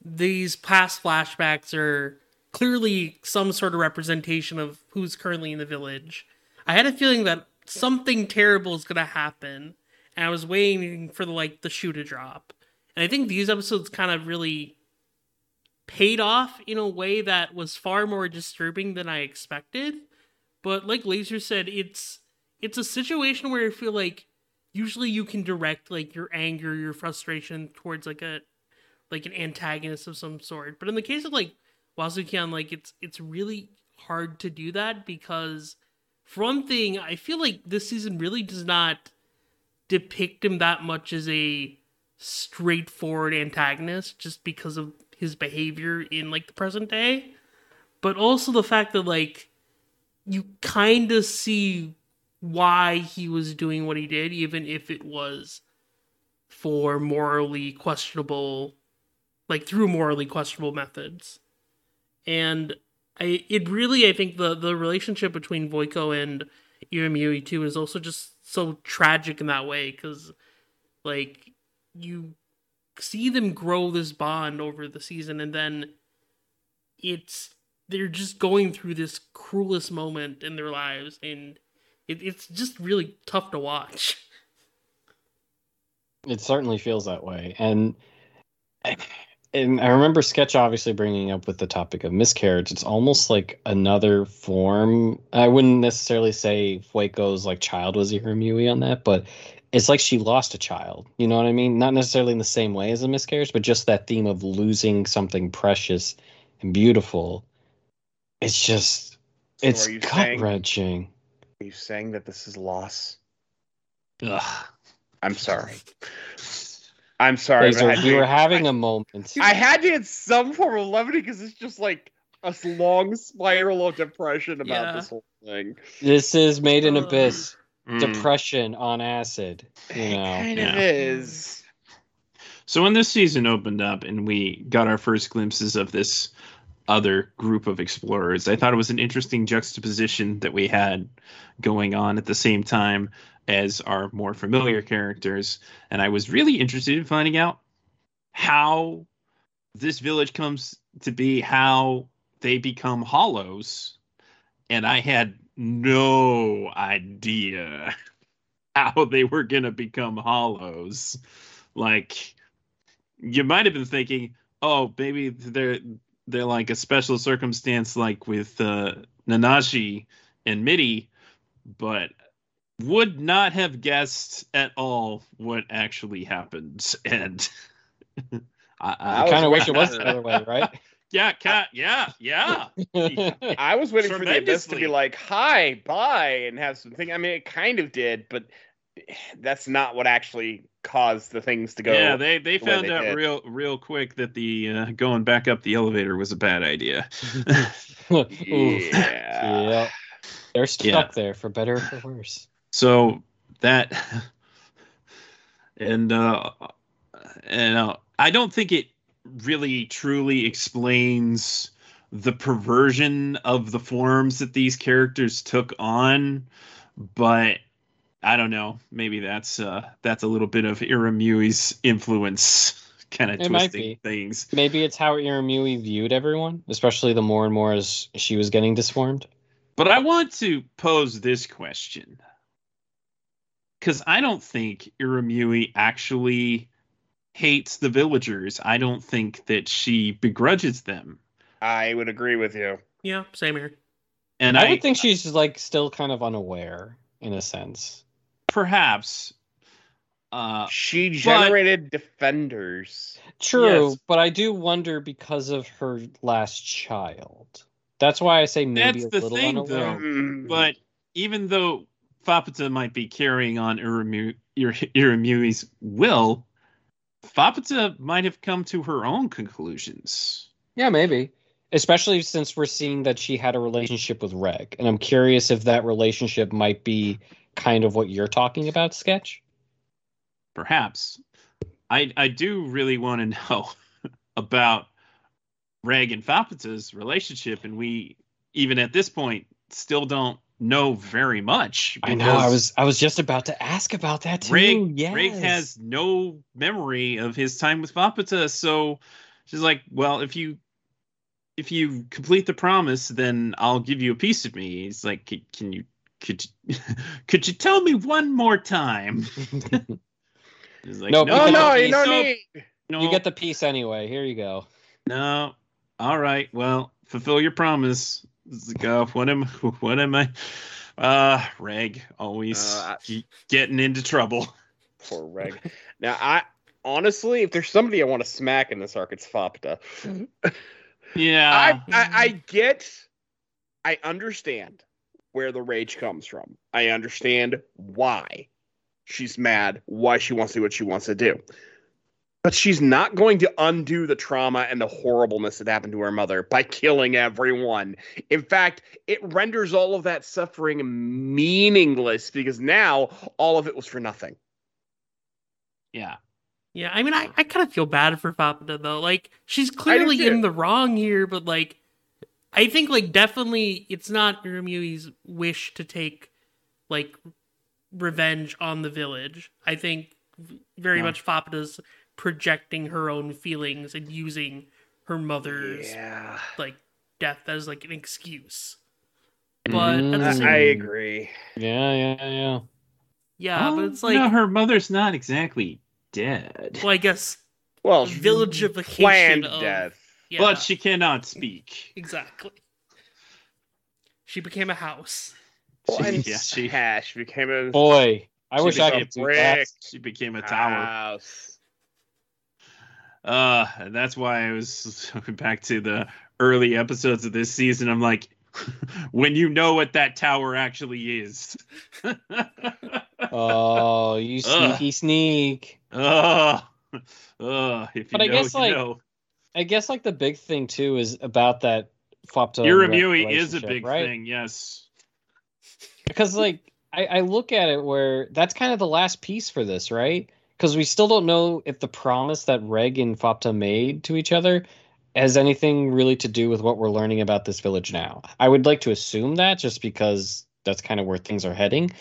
these past flashbacks are clearly some sort of representation of who's currently in the village. I had a feeling that something terrible is gonna happen, and I was waiting for the like the shoe to drop. And I think these episodes kind of really paid off in a way that was far more disturbing than I expected. But like Laser said, it's it's a situation where I feel like usually you can direct like your anger, your frustration towards like a like an antagonist of some sort. But in the case of like Wazukyan, like it's it's really hard to do that because for one thing, I feel like this season really does not depict him that much as a straightforward antagonist just because of his behavior in like the present day. But also the fact that like you kind of see why he was doing what he did, even if it was for morally questionable, like through morally questionable methods. And I, it really, I think the the relationship between Vueko and Irumyuui too is also just so tragic in that way because, like, you see them grow this bond over the season, and then it's they're just going through this cruelest moment in their lives, and it, it's just really tough to watch. [LAUGHS] It certainly feels that way, and and I remember Sketch obviously bringing up with the topic of miscarriage. It's almost like another form. I wouldn't necessarily say Vueko's like child was Irumyuui on that, but it's like she lost a child. You know what I mean? Not necessarily in the same way as a miscarriage, but just that theme of losing something precious and beautiful. It's just so it's gut wrenching. Are you saying that this is loss? Ugh. I'm sorry. I'm sorry. Laser, we were having I, a moment. I had to get some form of levity because it's just like a long spiral of depression about yeah. this whole thing. This is made in uh. abyss. Mm. Depression on acid. You know. It kind yeah. of is. So when this season opened up and we got our first glimpses of this other group of explorers. I thought it was an interesting juxtaposition that we had going on at the same time as our more familiar characters. And I was really interested in finding out how this village comes to be, how they become hollows. And I had no idea [LAUGHS] how they were going to become hollows. Like, you might have been thinking, oh, maybe they're they're like a special circumstance like with uh, Nanachi and Mitty, but would not have guessed at all what actually happened. [LAUGHS] And [LAUGHS] I, I kind of wish it was the other way, right? Yeah, cat. Yeah, yeah. [LAUGHS] I was waiting for the abyss to be like, "Hi, bye," and have something. I mean, it kind of did, but that's not what actually caused the things to go. Yeah, they they the found they out did. real real quick that the uh, going back up the elevator was a bad idea. [LAUGHS] yeah. [LAUGHS] yeah. They're stuck yeah. there for better or for worse. So that and uh and uh, I don't think it really truly explains the perversion of the forms that these characters took on, but I don't know. Maybe that's uh that's a little bit of Irumyuui's influence kind of twisting things. Maybe it's how Irumyuui viewed everyone, especially the more and more as she was getting disformed. But I want to pose this question. Cuz I don't think Irumyuui actually hates the villagers. I don't think that she begrudges them. I would agree with you. Yeah, same here. And I, I, would think she's like still kind of unaware in a sense. perhaps uh She generated defenders. True, Yes. but I do wonder because of her last child. That's why I say maybe That's a the little thing, unaware. though. Mm. but even though Faputa might be carrying on Irumyuui, Ur- Irumyuui's will, Faputa might have come to her own conclusions. Yeah, maybe. Especially since we're seeing that she had a relationship with Reg. And I'm curious if that relationship might be kind of what you're talking about, Sketch. Perhaps. I I do really want to [LAUGHS] know about Reg and Faputa's relationship, and we even at this point still don't know very much. I know. I was I was just about to ask about that too. Rig, yes. Rig has no memory of his time with Faputa, so she's like, "Well, if you if you complete the promise, then I'll give you a piece of me." He's like, "Can, can you could you, [LAUGHS] could you tell me one more time?" [LAUGHS] He's like, No, You no, you don't no, need. no, you get the piece anyway. Here you go. no. All right, well, fulfill your promise. It's like, uh, what am [LAUGHS] what am I? Uh, Reg always Uh, I- getting into trouble. Poor Reg. now, I honestly, if there's somebody I want to smack in this arc, it's Faputa. [LAUGHS] Yeah, I, I I get, I understand where the rage comes from. I understand why she's mad, why she wants to do what she wants to do. But she's not going to undo the trauma and the horribleness that happened to her mother by killing everyone. In fact, it renders all of that suffering meaningless because now all of it was for nothing. yeah. Yeah, I mean, I, I kind of feel bad for Faputa though. Like, she's clearly in the wrong here, but like, I think like definitely it's not Irumyuui's wish to take like revenge on the village. I think very No. much Faputa's projecting her own feelings and using her mother's Yeah. like death as like an excuse. Mm-hmm. But at the I, same, I agree. Yeah, yeah, yeah. yeah, but Oh, it's like, no, her mother's not exactly dead, well, I guess Well, villagification planned of death. yeah, but she cannot speak. exactly. She became a house. Well, and [LAUGHS] yeah, she Hash became a Boy, I wish I became could do that. brick she became a tower. house. Uh, and that's why I was [LAUGHS] back to the early episodes of this season. I'm like, [LAUGHS] when you know what that tower actually is. [LAUGHS] Oh, you Ugh. sneaky sneak. Oh, oh, if you But I know, guess, you like, know. I guess like the big thing too is about that Irumyuui Reg is a big right? thing, yes. because like I, I look at it where that's kind of the last piece for this, right? Because we still don't know if the promise that Reg and Faputa made to each other has anything really to do with what we're learning about this village now. I would like to assume that just because that's kind of where things are heading.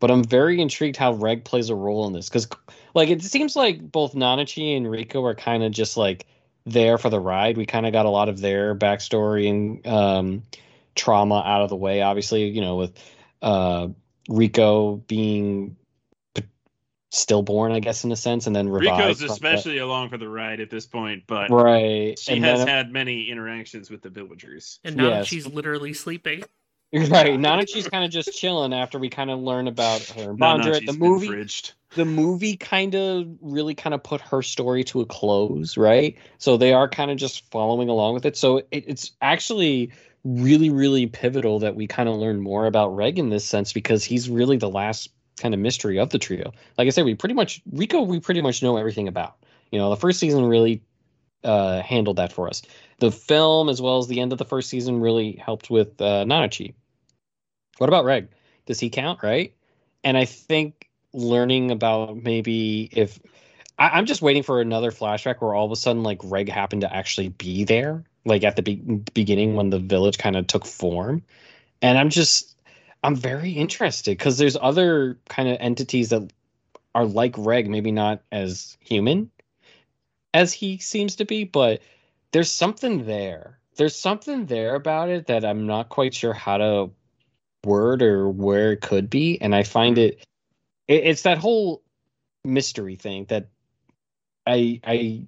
But I'm very intrigued how Reg plays a role in this because, like, it seems like both Nanachi and Riko are kind of just like there for the ride. We kind of got a lot of their backstory and um, trauma out of the way. Obviously, you know, with uh, Riko being stillborn, I guess, in a sense, and then revived. Riko's from the- especially along for the ride at this point, but right. she and has then, had many interactions with the villagers. And now Yes. she's literally sleeping. [LAUGHS] right. now, that she's kind of just chilling after we kind of learn about her. No, no, Bondrewd, the movie, fridged. the movie kind of really kind of put her story to a close, right? So they are kind of just following along with it. So it, it's actually really, really pivotal that we kind of learn more about Reg in this sense because he's really the last kind of mystery of the trio. Like I said, we pretty much Riko, we pretty much know everything about. You know, the first season really uh, handled that for us. The film, as well as the end of the first season, really helped with uh, Nanachi. What about Reg? Does he count, right? And I think learning about maybe if I, I'm just waiting for another flashback where all of a sudden like Reg happened to actually be there, like at the be- beginning when the village kind of took form, and I'm just I'm very interested because there's other kind of entities that are like Reg, maybe not as human as he seems to be, but there's something there. There's something there about it that I'm not quite sure how to word or where it could be, and I find it, it it's that whole mystery thing that I I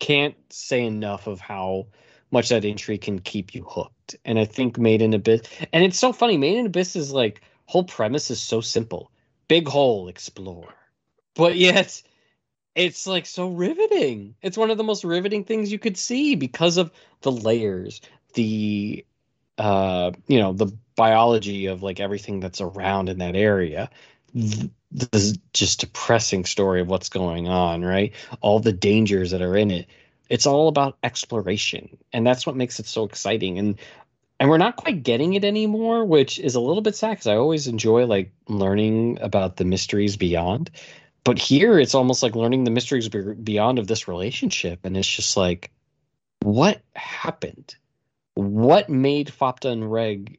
can't say enough of how much that entry can keep you hooked. And I think Made in Abyss and it's so funny, Made in Abyss is like whole premise is so simple. Big hole, explore. But yet it's like so riveting. It's one of the most riveting things you could see because of the layers, the uh, you know, the biology of like everything that's around in that area. This just depressing story of what's going on, right? All the dangers that are in it. It's all about exploration, and that's what makes it so exciting. And and we're not quite getting it anymore, which is a little bit sad because I always enjoy like learning about the mysteries beyond. But here it's almost like learning the mysteries beyond of this relationship and it's just like what happened? What made faputa and reg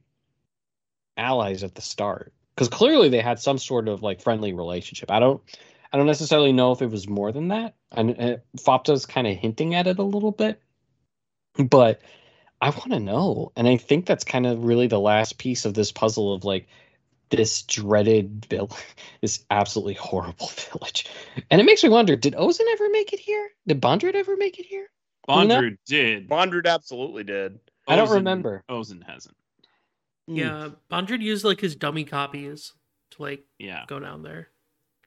allies at the start? Because clearly they had some sort of like friendly relationship. I don't i don't necessarily know if it was more than that and uh, faputa's kind of hinting at it a little bit but i want to know and i think that's kind of really the last piece of this puzzle of like this dreaded village, [LAUGHS] this absolutely horrible [LAUGHS] village. And it makes me wonder, did Ozen ever make it here? Did Bondrewd ever make it here? Bondrewd did. Bondrewd absolutely did. I don't remember. Ozen hasn't. Yeah, Bondrewd used like his dummy copies to like yeah go down there.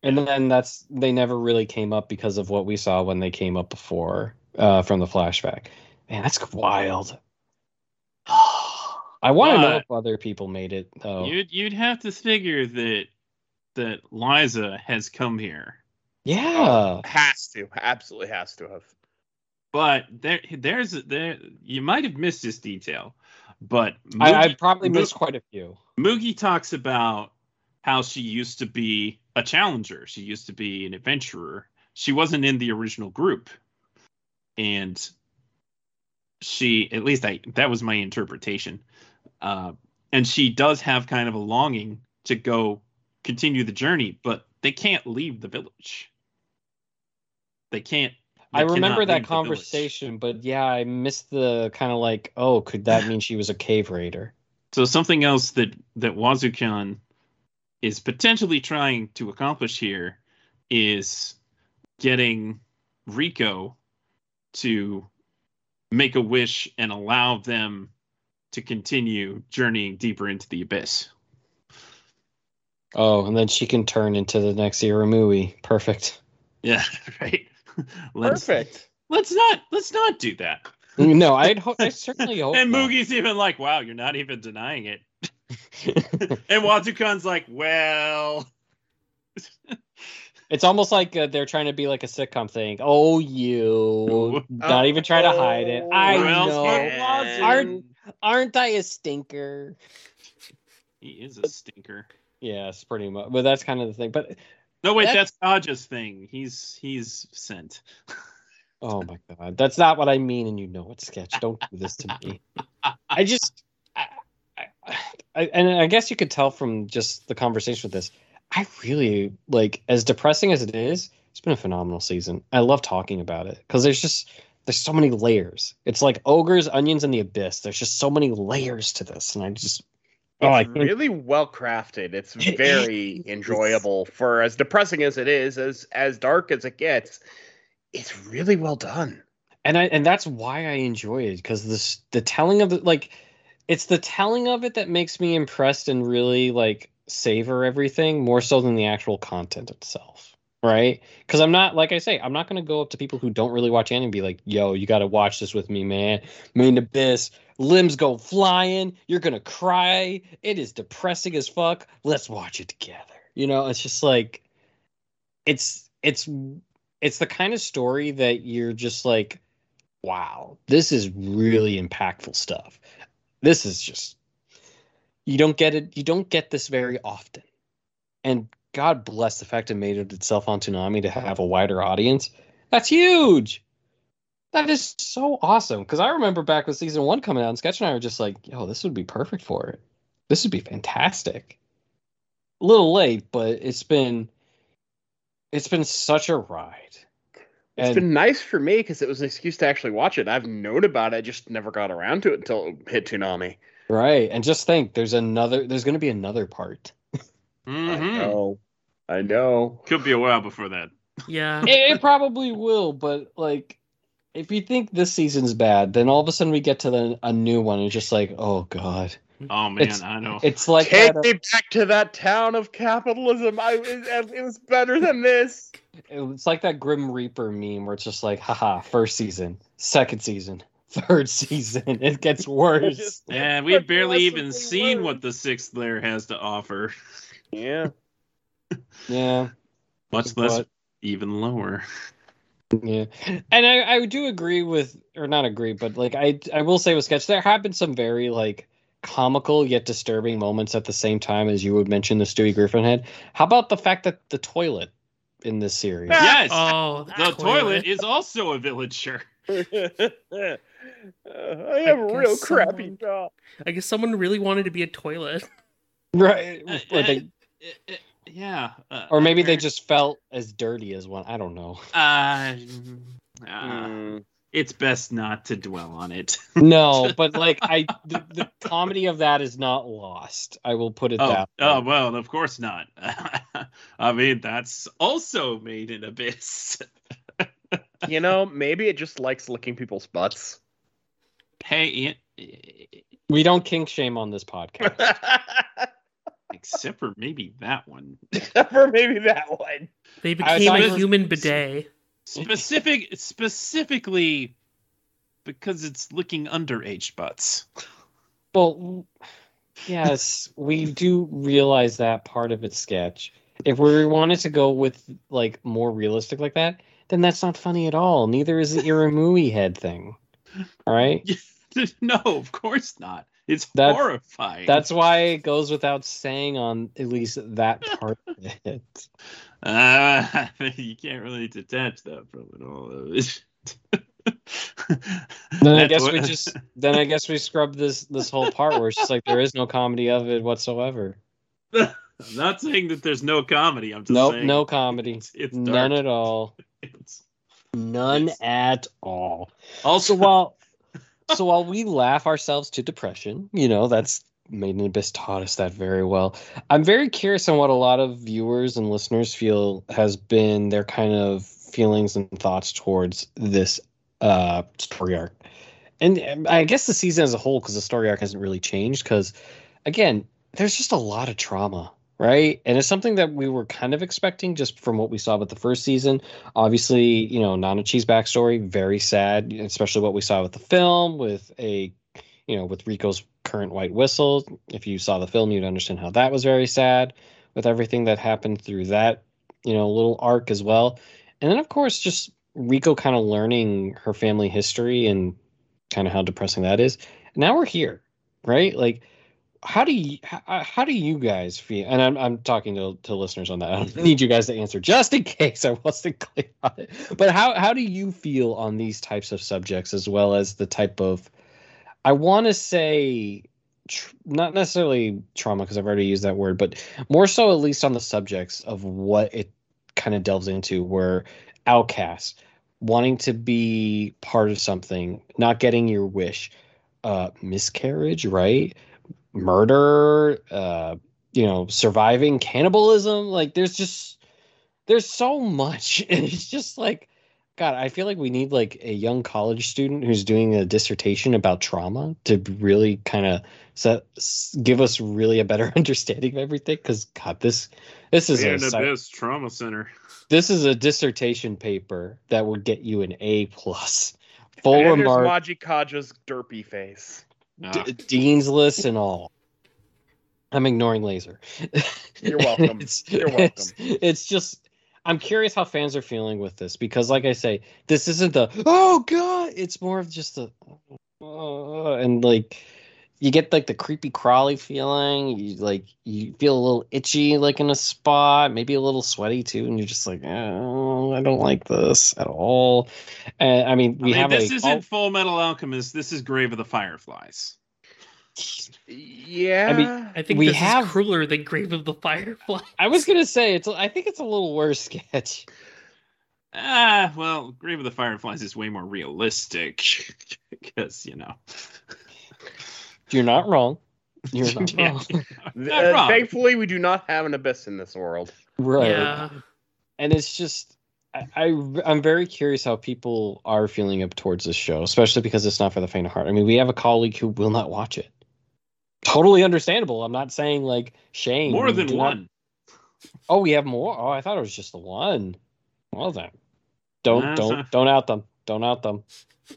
And then that's they never really came up because of what we saw when they came up before uh, from the flashback. Man, that's wild. [SIGHS] I want to know if other people made it though. You'd you'd have to figure that that Lyza has come here. Yeah, oh, has to, absolutely has to have. But there, there's there. You might have missed this detail, but Moogie, I, I probably missed quite a few. Moogie talks about how she used to be a challenger. She used to be an adventurer. She wasn't in the original group, and she, at least I, that was my interpretation uh, and she does have kind of a longing to go continue the journey, but they can't leave the village. They can't. They I remember that conversation, but yeah, I missed the kind of like, oh, could that mean she was a cave raider? So something else that that Wazukyan is potentially trying to accomplish here is getting Riko to make a wish and allow them to continue journeying deeper into the abyss. Oh, and then she can turn into the next Irumyuui. Perfect. Yeah, [LAUGHS] right. let's, Perfect. Let's not let's not do that. No, I'd ho- I [LAUGHS] certainly hope. and not. Moogie's even like, "Wow, you're not even denying it." And Wazukyan's like, "Well." [LAUGHS] It's almost like uh, they're trying to be like a sitcom thing. Oh, you [LAUGHS] not even try to hide it. I know. Aren't aren't I a stinker? He is a stinker. Yes, pretty much. But that's kind of the thing. But no, wait, that's, that's Kaja's thing. He's he's sent. oh my god, that's not what I mean, and you know it's sketch. Don't do this to me. [LAUGHS] I just, I, and I guess you could tell from just the conversation with this. I really like as depressing as it is. It's been a phenomenal season. I love talking about it because there's just there's so many layers. It's like ogres, onions, and the abyss. There's just so many layers to this, and I just oh, it's I really well crafted. It's very enjoyable for as depressing as it is, as as dark as it gets. It's really well done, and I and that's why I enjoy it because this the telling of the like it's the telling of it that makes me impressed and really like savor everything more so than the actual content itself right? Because i'm not like i say i'm not going to go up to people who don't really watch anime and be like yo you got to watch this with me man. Main abyss limbs go flying you're going to cry it is depressing as fuck let's watch it together. You know it's just like it's it's it's the kind of story that you're just like wow this is really impactful stuff this is just you don't get it. You don't get this very often. And God bless the fact it made it itself on Toonami to have a wider audience. That's huge. That is so awesome. Because I remember back with season one coming out, and Sketch and I were just like, "Yo, this would be perfect for it. This would be fantastic." A little late, but it's been it's been such a ride. It's and, been nice for me because it was an excuse to actually watch it. I've known about it, I just never got around to it until it hit Toonami. Right. And just think there's another there's gonna be another part. Mm-hmm. I know. I know. Could be a while before that Yeah. [LAUGHS] it, it probably will, but like, if you think this season's bad, then all of a sudden we get to the, a new one and it's just like, oh god, [LAUGHS] Oh man, It's- I know. it's like Take that, me back to that town of capitalism. I it, it was better than this. it's like that Grim Reaper meme where it's just like, haha, first season, second season, [LAUGHS] third season, it gets [LAUGHS] worse. And we've barely even seen worse. what the sixth layer has to offer, Yeah. yeah, much less But- even lower. yeah, and I I do agree with, or not agree, but like I I will say with sketch there have been some very like comical yet disturbing moments at the same time as you would mention the Stewie Griffin head. How about the fact that the toilet in this series? Yes, Oh, the toilet is also a villager. [LAUGHS] uh, I have a I real guess crappy someone- job. I guess someone really wanted to be a toilet. [LAUGHS] Right. Uh, Or, they, uh, uh, yeah. uh, or maybe they just felt as dirty as one. I don't know. Uh, [LAUGHS] uh, Mm. It's best not to dwell on it. [LAUGHS] No, but like I, the, the comedy of that is not lost. I will put it Oh, that. oh well, of course not. [LAUGHS] I mean, that's also made in Abyss. [LAUGHS] You know, maybe it just likes licking people's butts. Hey, it- eh, we don't kink shame on this podcast. except for maybe that one. Except for maybe that one. They became thought a human bidet. Specific, specifically because it's licking underage butts. Well, yes, we do realize that part of it's sketch. If we wanted to go with like more realistic like that, then that's not funny at all. Neither is the Irumyuui head thing. All right. [LAUGHS] no, of course not. It's That's- horrifying. That's why it goes without saying on at least that part of it. Uh, [LAUGHS] you can't really detach that from it all. [LAUGHS] Then I guess we just then I guess we scrub this this whole part where it's just like there is no comedy of it whatsoever. I'm not saying that there's no comedy. I'm just Nope, saying no comedy. It's, it's None at all. It's- None It's- at all. also, while so while we laugh ourselves to depression, you know, that's Made in Abyss taught us that very well. I'm very curious on what a lot of viewers and listeners feel has been their kind of feelings and thoughts towards this uh story arc. And um, I guess the season as a whole, because the story arc hasn't really changed, because again, there's just a lot of trauma, right? And it's something that we were kind of expecting just from what we saw with the first season. Obviously, you know, Nanachi's backstory, very sad, especially what we saw with the film, with a, you know, with Riko's current white whistle. If you saw the film, you'd understand how that was very sad with everything that happened through that, you know, little arc as well. And then, of course, just Riko kind of learning her family history and kind of how depressing that is. Now we're here, right? Like, how do you how, uh, how do you guys feel? And I'm I'm talking to, to listeners on that. I don't mm-hmm. need you guys to answer, just in [LAUGHS] case I wasn't clear on it. But how how do you feel on these types of subjects, as well as the type of I want to say tr- not necessarily trauma because I've already used that word, but more so at least on the subjects of what it kind of delves into, were outcasts, wanting to be part of something, not getting your wish, uh, miscarriage, right? Murder, uh, you know, surviving cannibalism. Like, there's just there's so much, [LAUGHS] and it's just like, God, I feel like we need like a young college student who's doing a dissertation about trauma to really kind of set give us really a better [LAUGHS] understanding of everything. Because God, this this is a Man, sci- Abyss Trauma Center. this is a dissertation paper that would get you an A plus, full and there's remark, Maji Kaja's derpy face. Ah, d- dean's list, and all. I'm ignoring laser. You're welcome. [LAUGHS] it's, You're welcome. It's, it's just I'm curious how fans are feeling with this because, like I say, this isn't the oh god. It's more of just a uh, and like you get like the creepy crawly feeling. You like you feel a little itchy like in a spot, maybe a little sweaty too, and you're just like, oh, I don't like this at all. And I mean, I we mean, have this a isn't Fullmetal Alchemist. This is Grave of the Fireflies. Yeah. I mean, I think We this have- is crueler than Grave of the Firefly. I was gonna say it's. I think it's a little worse sketch. Ah, well, Grave of the Fireflies is way more realistic [LAUGHS] because you know. You're not wrong. You're not [LAUGHS] Yeah. wrong. Not Uh, wrong. thankfully, we do not have an abyss in this world. right. Yeah. and it's just I, I I'm very curious how people are feeling up towards this show, especially because it's not for the faint of heart. I mean, we have a colleague who will not watch it. Totally understandable. I'm not saying like shame. More than Do not- one. Oh, we have more. Oh, I thought it was just the one. Well then, don't Nah, don't sorry. don't out them. Don't out them.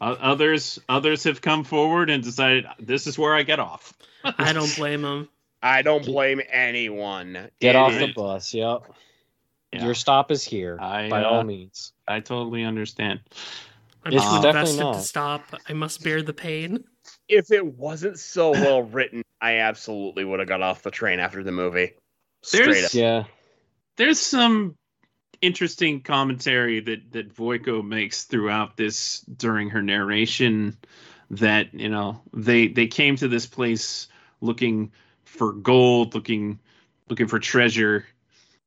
O- Others others have come forward and decided this is where I get off. I don't blame them. [LAUGHS] I don't blame anyone. Get It off is- the bus. Yep. Yeah. Your stop is here. I, by uh, all means. I totally understand. I'm It's too definitely invested not. to stop. I must bear the pain. If it wasn't so well written, I absolutely would have got off the train after the movie. Straight There's- up. Yeah. There's some interesting commentary that that Vueko makes throughout this during her narration that you know they they came to this place looking for gold, looking looking for treasure,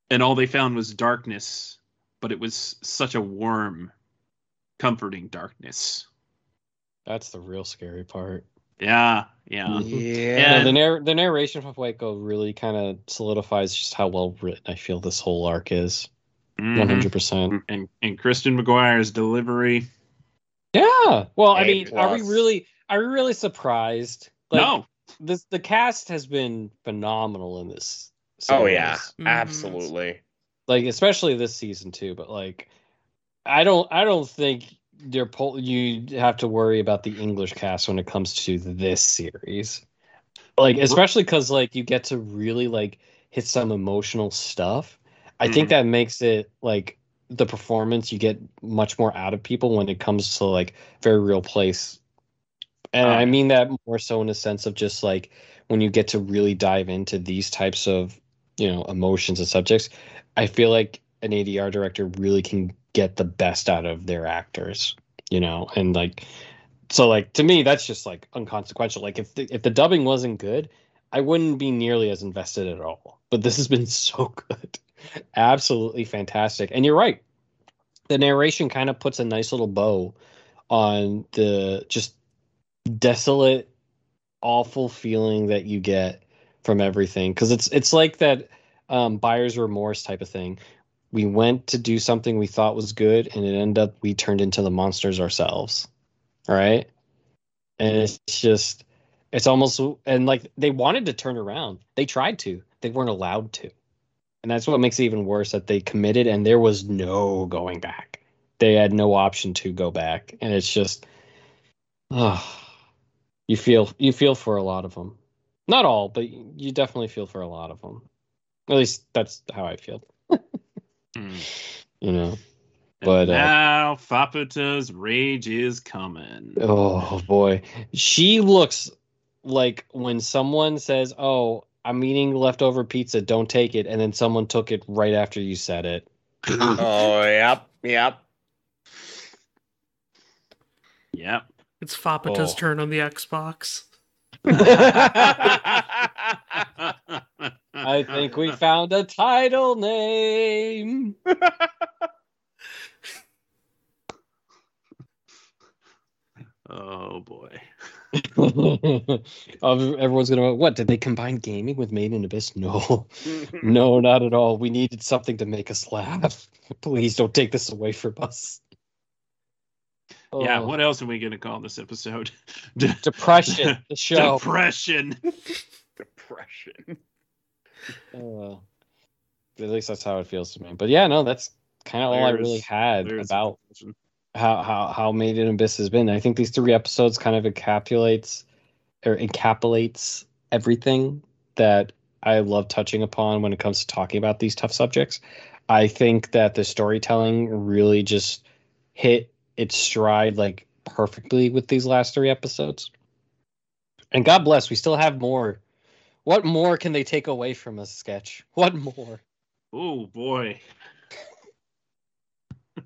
and all they found was darkness. But it was such a warm, comforting darkness. That's the real scary part. Yeah, yeah. Yeah. Yeah, the narr- the narration from Vueko really kind of solidifies just how well written I feel this whole arc is. Mhm. One hundred percent. And and Kristen McGuire's delivery. Yeah. Well, I A mean, are we really are we really surprised? Like, no, This the cast has been phenomenal in this. Season. Oh yeah, series. Mhm. absolutely. Like especially this season too. But like, I don't I don't think you're pull, you have to worry about the English cast when it comes to this series. Like especially because like you get to really like hit some emotional stuff. I think Mhm. that makes it like the performance you get much more out of people when it comes to like very real place. And Oh, I mean that more so in a sense of just like when you get to really dive into these types of, you know, emotions and subjects, I feel like an ADR director really can get the best out of their actors, you know, and like so like to me that's just like unconsequential. Like if the, if the dubbing wasn't good, I wouldn't be nearly as invested at all. But this has been [LAUGHS] so good. Absolutely fantastic. And you're right. The narration kind of puts a nice little bow on the just desolate awful feeling that you get from everything cuz it's it's like that um buyer's remorse type of thing. We went to do something we thought was good and it ended up we turned into the monsters ourselves. All right? And it's just it's almost and like they wanted to turn around. They tried to. They weren't allowed to. And that's what makes it even worse that they committed and there was no going back. They had no option to go back. And it's just oh, you feel you feel for a lot of them. Not all, but you definitely feel for a lot of them. At least that's how I feel. Hmm. You know. And But, uh, now Faputa's rage is coming. Oh boy. She looks like when someone says, "Oh, I'm eating leftover pizza, don't take it," and then someone took it right after you said it. [LAUGHS] Oh yep, yep. yep. It's Faputa's Oh. turn on the Xbox. [LAUGHS] [LAUGHS] I think we found a title name. oh boy. [LAUGHS] Everyone's gonna. What did they combine gaming with Made in Abyss? No, [LAUGHS] no, not at all. We needed something to make us laugh. [LAUGHS] Please don't take this away from us. Yeah, Oh, what else are we gonna call this episode? depression? The show. Depression. Depression. [LAUGHS] Uh, at least that's how it feels to me. But yeah, no, that's kind of all I really had about how how how Made in Abyss has been. I think these three episodes kind of encapsulates or encapsulates everything that I love touching upon when it comes to talking about these tough subjects. I think that the storytelling really just hit its stride like perfectly with these last three episodes. And God bless, we still have more. What more can they take away from a sketch? What more? Oh boy.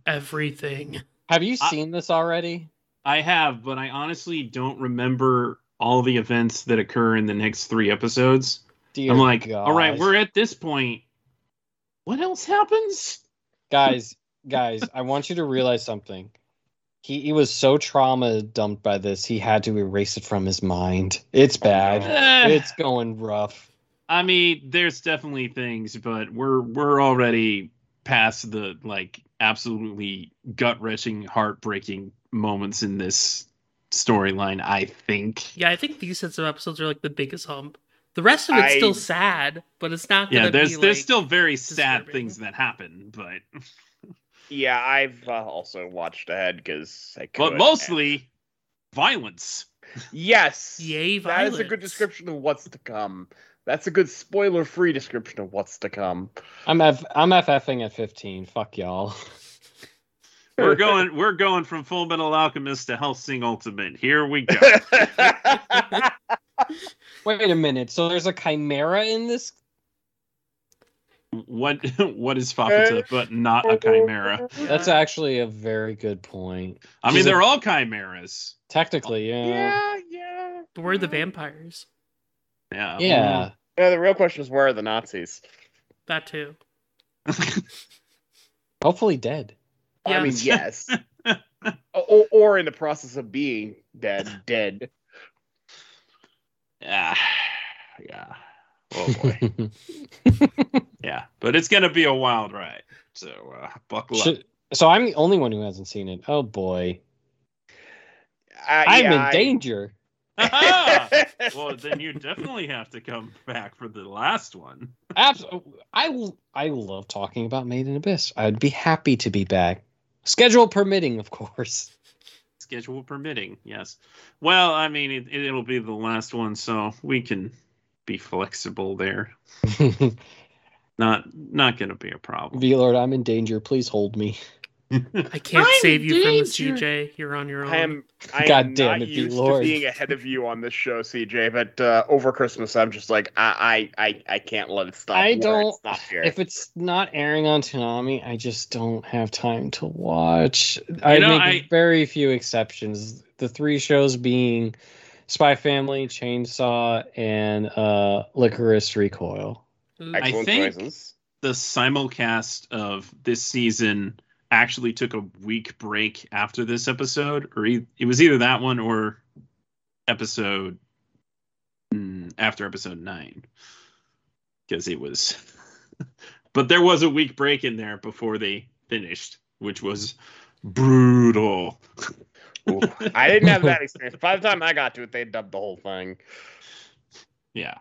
Everything. Have you I- seen this already? I have, but I honestly don't remember all the events that occur in the next three episodes. Dear I'm like, all right, we're at this point. What else happens? guys, guys, I want you to realize something. He he was so trauma dumped by this, he had to erase it from his mind. It's bad. [SIGHS] It's going rough. I mean, there's definitely things, but we're we're already past the like absolutely gut wrenching, heartbreaking moments in this storyline. I think. Yeah, I think these sets of episodes are like the biggest hump. The rest of it's I- still sad, but it's not gonna Yeah, there's be there's like, still very sad disturbing. things that happen, but [LAUGHS] Yeah, I've uh, also watched ahead because I could. but mostly violence. yes. Yay, violence. That is a good description of what's to come. That's a good spoiler-free description of what's to come. I'm F- I'm FFing at 15. Fuck y'all. We're going we're going from Fullmetal Alchemist to Hellsing Ultimate. Here we go. [LAUGHS] Wait a minute. So there's a chimera in this? What [LAUGHS] what is Faputa but not a chimera? That's actually a very good point. I mean, they're all chimeras. Technically, yeah. yeah, yeah. But we're the vampires. Yeah. Yeah. Yeah, the real question is where are the Nazis? That too. [LAUGHS] Hopefully dead. I mean, Yes. yes. [LAUGHS] or, or in the process of being dead, dead. [SIGHS] Yeah. Yeah. Oh boy. [LAUGHS] yeah. But it's gonna be a wild ride. So uh, buckle up. So I'm the only one who hasn't seen it. Oh boy. Uh, I'm yeah, in I- danger. [LAUGHS] well, then you [LAUGHS] definitely have to come back for the last one. Abs- I I love talking about Made in Abyss. I'd be happy to be back. Schedule permitting, of course. Schedule permitting, yes. Well, I mean, it, it'll be the last one, so we can be flexible there. [LAUGHS] Not not gonna be a problem. V Lord, I'm in danger. Please hold me. I can't I'm save you from the. CJ. You're on your own. I am. I God am damn not it, used Lord. to being ahead of you on this show, CJ. But uh, over Christmas, I'm just like, I, I, I, I can't let it stop. I don't- It's not here. If it's not airing on Toonami, I just don't have time to watch. I know, make I- very few exceptions. The three shows being Spy Family, Chainsaw, and uh, Lycoris Recoil. Ooh. I think- choices. the simulcast of this season actually took a week break after this episode, or e- it was either that one or episode mm, after episode nine, because it was. [LAUGHS] but there was a week break in there before they finished, which was brutal. [LAUGHS] Ooh, I didn't have that [LAUGHS] experience. By the time I got to it, they dubbed the whole thing. Yeah,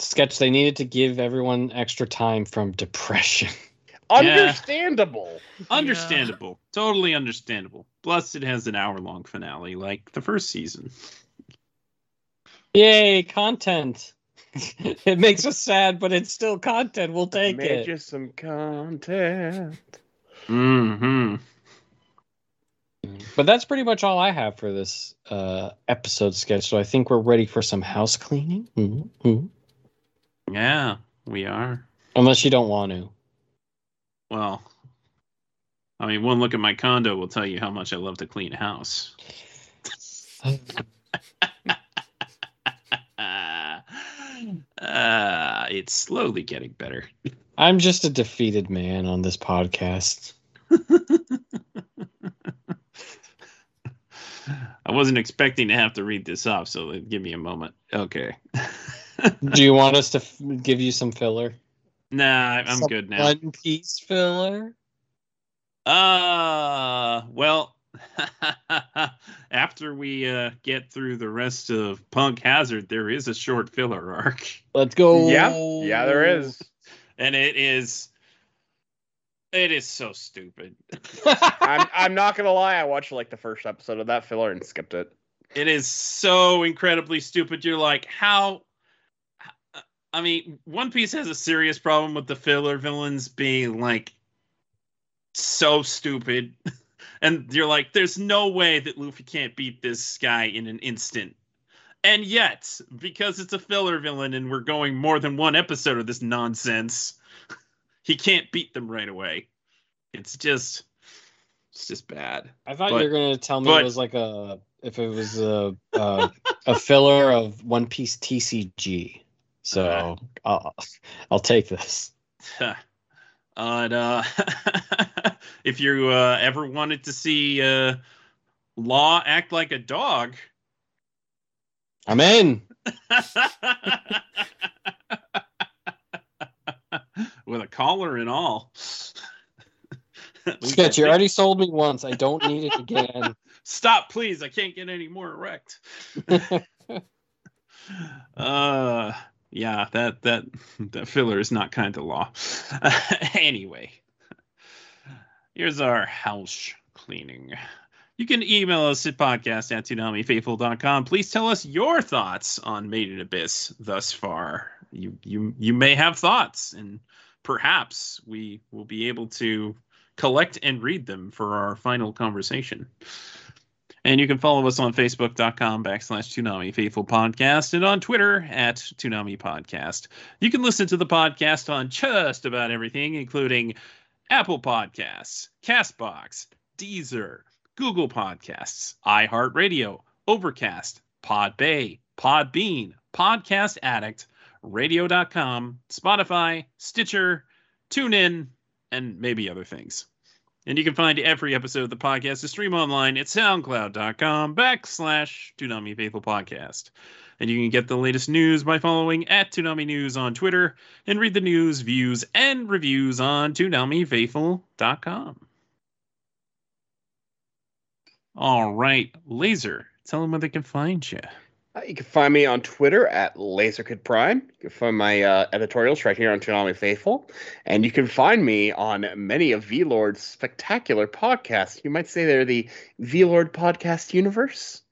Sketch, they needed to give everyone extra time from depression. Understandable. understandable, totally understandable. Plus, it has an hour-long finale, like the first season. Yay, content. [LAUGHS] it makes us sad, but it's still content. We'll take Made it. Just some content. Hmm. But that's pretty much all I have for this uh, episode sketch. So I think we're ready for some house cleaning. Mhm, mhm. Yeah, we are. Unless you don't want to. Well, I mean, one look at my condo will tell you how much I love to clean house. [LAUGHS] uh, it's slowly getting better. I'm just a defeated man on this podcast. [LAUGHS] I wasn't expecting to have to read this off, so give me a moment. Okay. [LAUGHS] Do you want us to f- give you some filler? nah, I'm Some good now. One piece filler? Uh, well, [LAUGHS] after we uh, get through the rest of Punk Hazard, there is a short filler arc, Let's go. Yeah, yeah, there is. and it is, it is so stupid. [LAUGHS] I'm, I'm not gonna lie. I watched like the first episode of that filler and skipped it. It is so incredibly stupid. You're like, how? I mean, One Piece has a serious problem with the filler villains being like so stupid. [LAUGHS] And you're like, there's no way that Luffy can't beat this guy in an instant. And yet, because it's a filler villain and we're going more than one episode of this nonsense, [LAUGHS] he can't beat them right away. It's just, it's just bad. I thought But- you were to tell me but- it was like a, if it was a, a, a filler of One Piece TCG. So Uh-huh. I'll, I'll take this. [LAUGHS] and uh, [LAUGHS] if you uh, ever wanted to see uh, Law act like a dog, I'm in. [LAUGHS] with a collar and all, [LAUGHS] Sketch, you already sold me once. I don't need it again. [LAUGHS] Stop, please. I can't get any more erect. [LAUGHS] uh, yeah, that that that filler is not kind of law. anyway, here's our house cleaning. You can email us at podcast at toonamifaithful.com. Please tell us your thoughts on Made in Abyss thus far. You you you may have thoughts, and perhaps we will be able to collect and read them for our final conversation. And you can follow us on Facebook.com backslash Toonami Faithful Podcast and on Twitter at Toonami Podcast. You can listen to the podcast on just about everything, including Apple Podcasts, Castbox, Deezer, Google Podcasts, iHeartRadio, Overcast, Podbay, Podbean, Podcast Addict, Radio.com, Spotify, Stitcher, TuneIn, and maybe other things. And you can find every episode of the podcast to stream online at soundcloud.com backslash Toonami Faithful Podcast. And you can get the latest news by following at Toonami News on Twitter and read the news, views, and reviews on ToonamiFaithful.com. All right, Laser, tell them where they can find you. Uh, you can find me on Twitter at LaserKid Prime. You can find my uh, editorials right here on Toonami Faithful, and you can find me on many of V-Lord's spectacular podcasts. You might say they're the V-Lord podcast universe.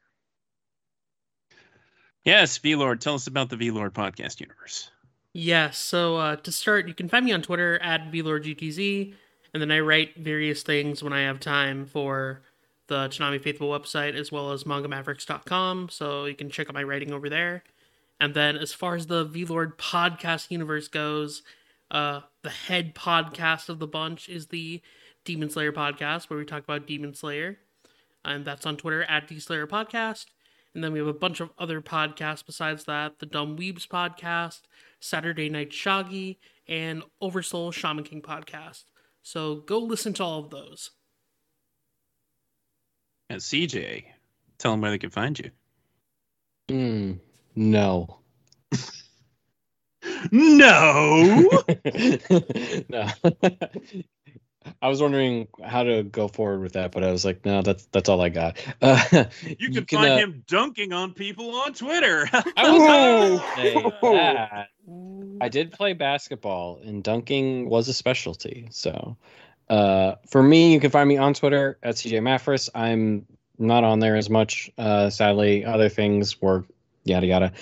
Yes, V-Lord, tell us about the V-Lord podcast universe. Yes, so uh, to start, you can find me on Twitter at VLordGTZ, and then I write various things when I have time for the Toonami Faithful website as well as mangamavericks.com, so you can check out my writing over there. And then as far as the VLord podcast universe goes, uh, the head podcast of the bunch is the Demon Slayer podcast, where we talk about Demon Slayer. And that's on Twitter at DSlayer Podcast. And then we have a bunch of other podcasts besides that the Dumb Weebs podcast, Saturday Night Shaggy, and Oversoul Shaman King podcast. So go listen to all of those. And CJ, tell them where they can find you. Mm, no. no. [LAUGHS] no. [LAUGHS] I was wondering how to go forward with that, but I was like, no, that's that's all I got. [LAUGHS] Uh, you can, find uh, him dunking on people on Twitter. I was say that. I did play basketball, and dunking was a specialty. So, uh, for me, you can find me on Twitter at CJ Maffris. I'm not on there as much, uh, sadly. Other things work, yada yada.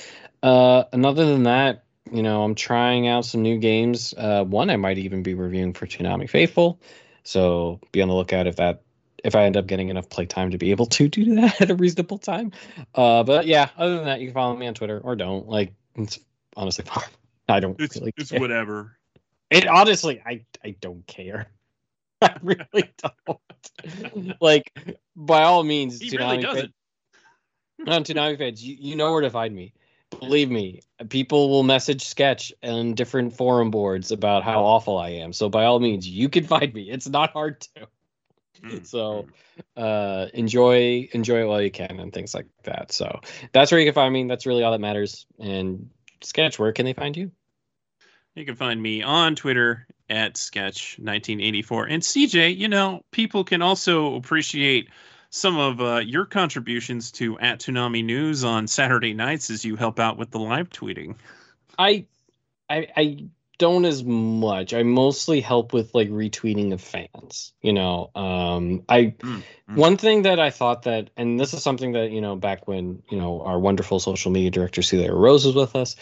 Uh, and other than that, you know, I'm trying out some new games. Uh, one I might even be reviewing for Toonami Faithful, so be on the lookout if that if I end up getting enough playtime to be able to [LAUGHS] do that at a reasonable time. Uh, but yeah, other than that, you can follow me on Twitter or don't. Like, it's honestly [LAUGHS] fine. I don't it's, really. it's care. whatever. It honestly, I I don't care. [LAUGHS] I really don't. like, by all means, He Toonami really doesn't. on Toonami fans, you, you know where to find me. Believe me, people will message Sketch and different forum boards about how awful I am. So by all means, you can find me. It's not hard to. Mm, So mm. uh, enjoy enjoy it while you can and things like that. So that's where you can find me. That's really all that matters. And Sketch, where can they find you? You can find me on Twitter at Sketch1984. And CJ, you know, people can also appreciate some of uh, your contributions to at Toonami News on Saturday nights as you help out with the live tweeting. I I I don't as much. I mostly help with like retweeting of fans. You know, um, I Mm, mm. one thing that I thought that, and this is something that you know, back when you know our wonderful social media director Celia Rose was with us,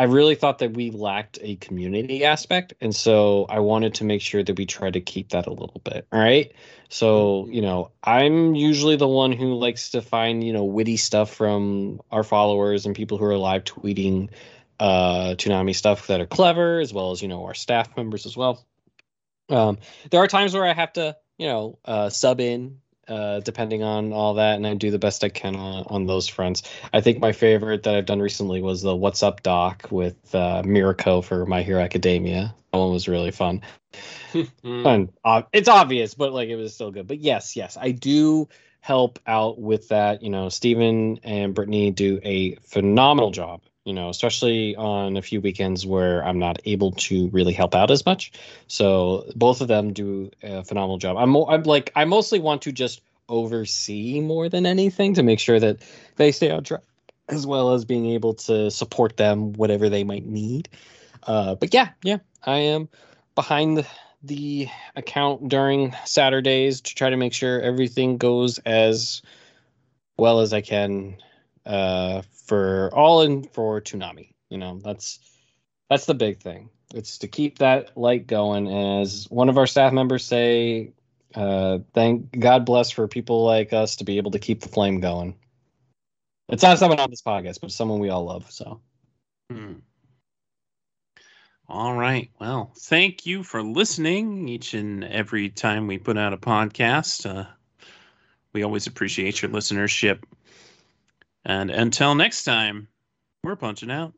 I really thought that we lacked a community aspect, and so I wanted to make sure that we try to keep that a little bit. All right. So, you know, I'm usually the one who likes to find, you know, witty stuff from our followers and people who are live tweeting uh Toonami stuff that are clever, as well as, you know, our staff members as well. Um, there are times where I have to, you know, uh, sub in, uh, depending on all that, and I do the best I can on, on those fronts. I think my favorite that I've done recently was the What's Up Doc with uh, Mirko for My Hero Academia. That one was really fun. [LAUGHS] And uh, it's obvious, but like it was still good. But yes, yes, I do help out with that. You know, Stephen and Brittany do a phenomenal job. You know, especially on a few weekends where I'm not able to really help out as much. So both of them do a phenomenal job. I'm, I'm like, I mostly want to just oversee more than anything to make sure that they stay on track, as well as being able to support them whatever they might need. Uh, but yeah, yeah, I am behind the, the account during Saturdays to try to make sure everything goes as well as I can uh, for all in for Toonami. You know, that's that's the big thing. It's to keep that light going. As one of our staff members say, uh, thank God bless for people like us to be able to keep the flame going. It's not someone on this podcast, but someone we all love. So. Hmm. All right. Well, thank you for listening each and every time we put out a podcast. Uh, we always appreciate your listenership. And until next time, we're punching out.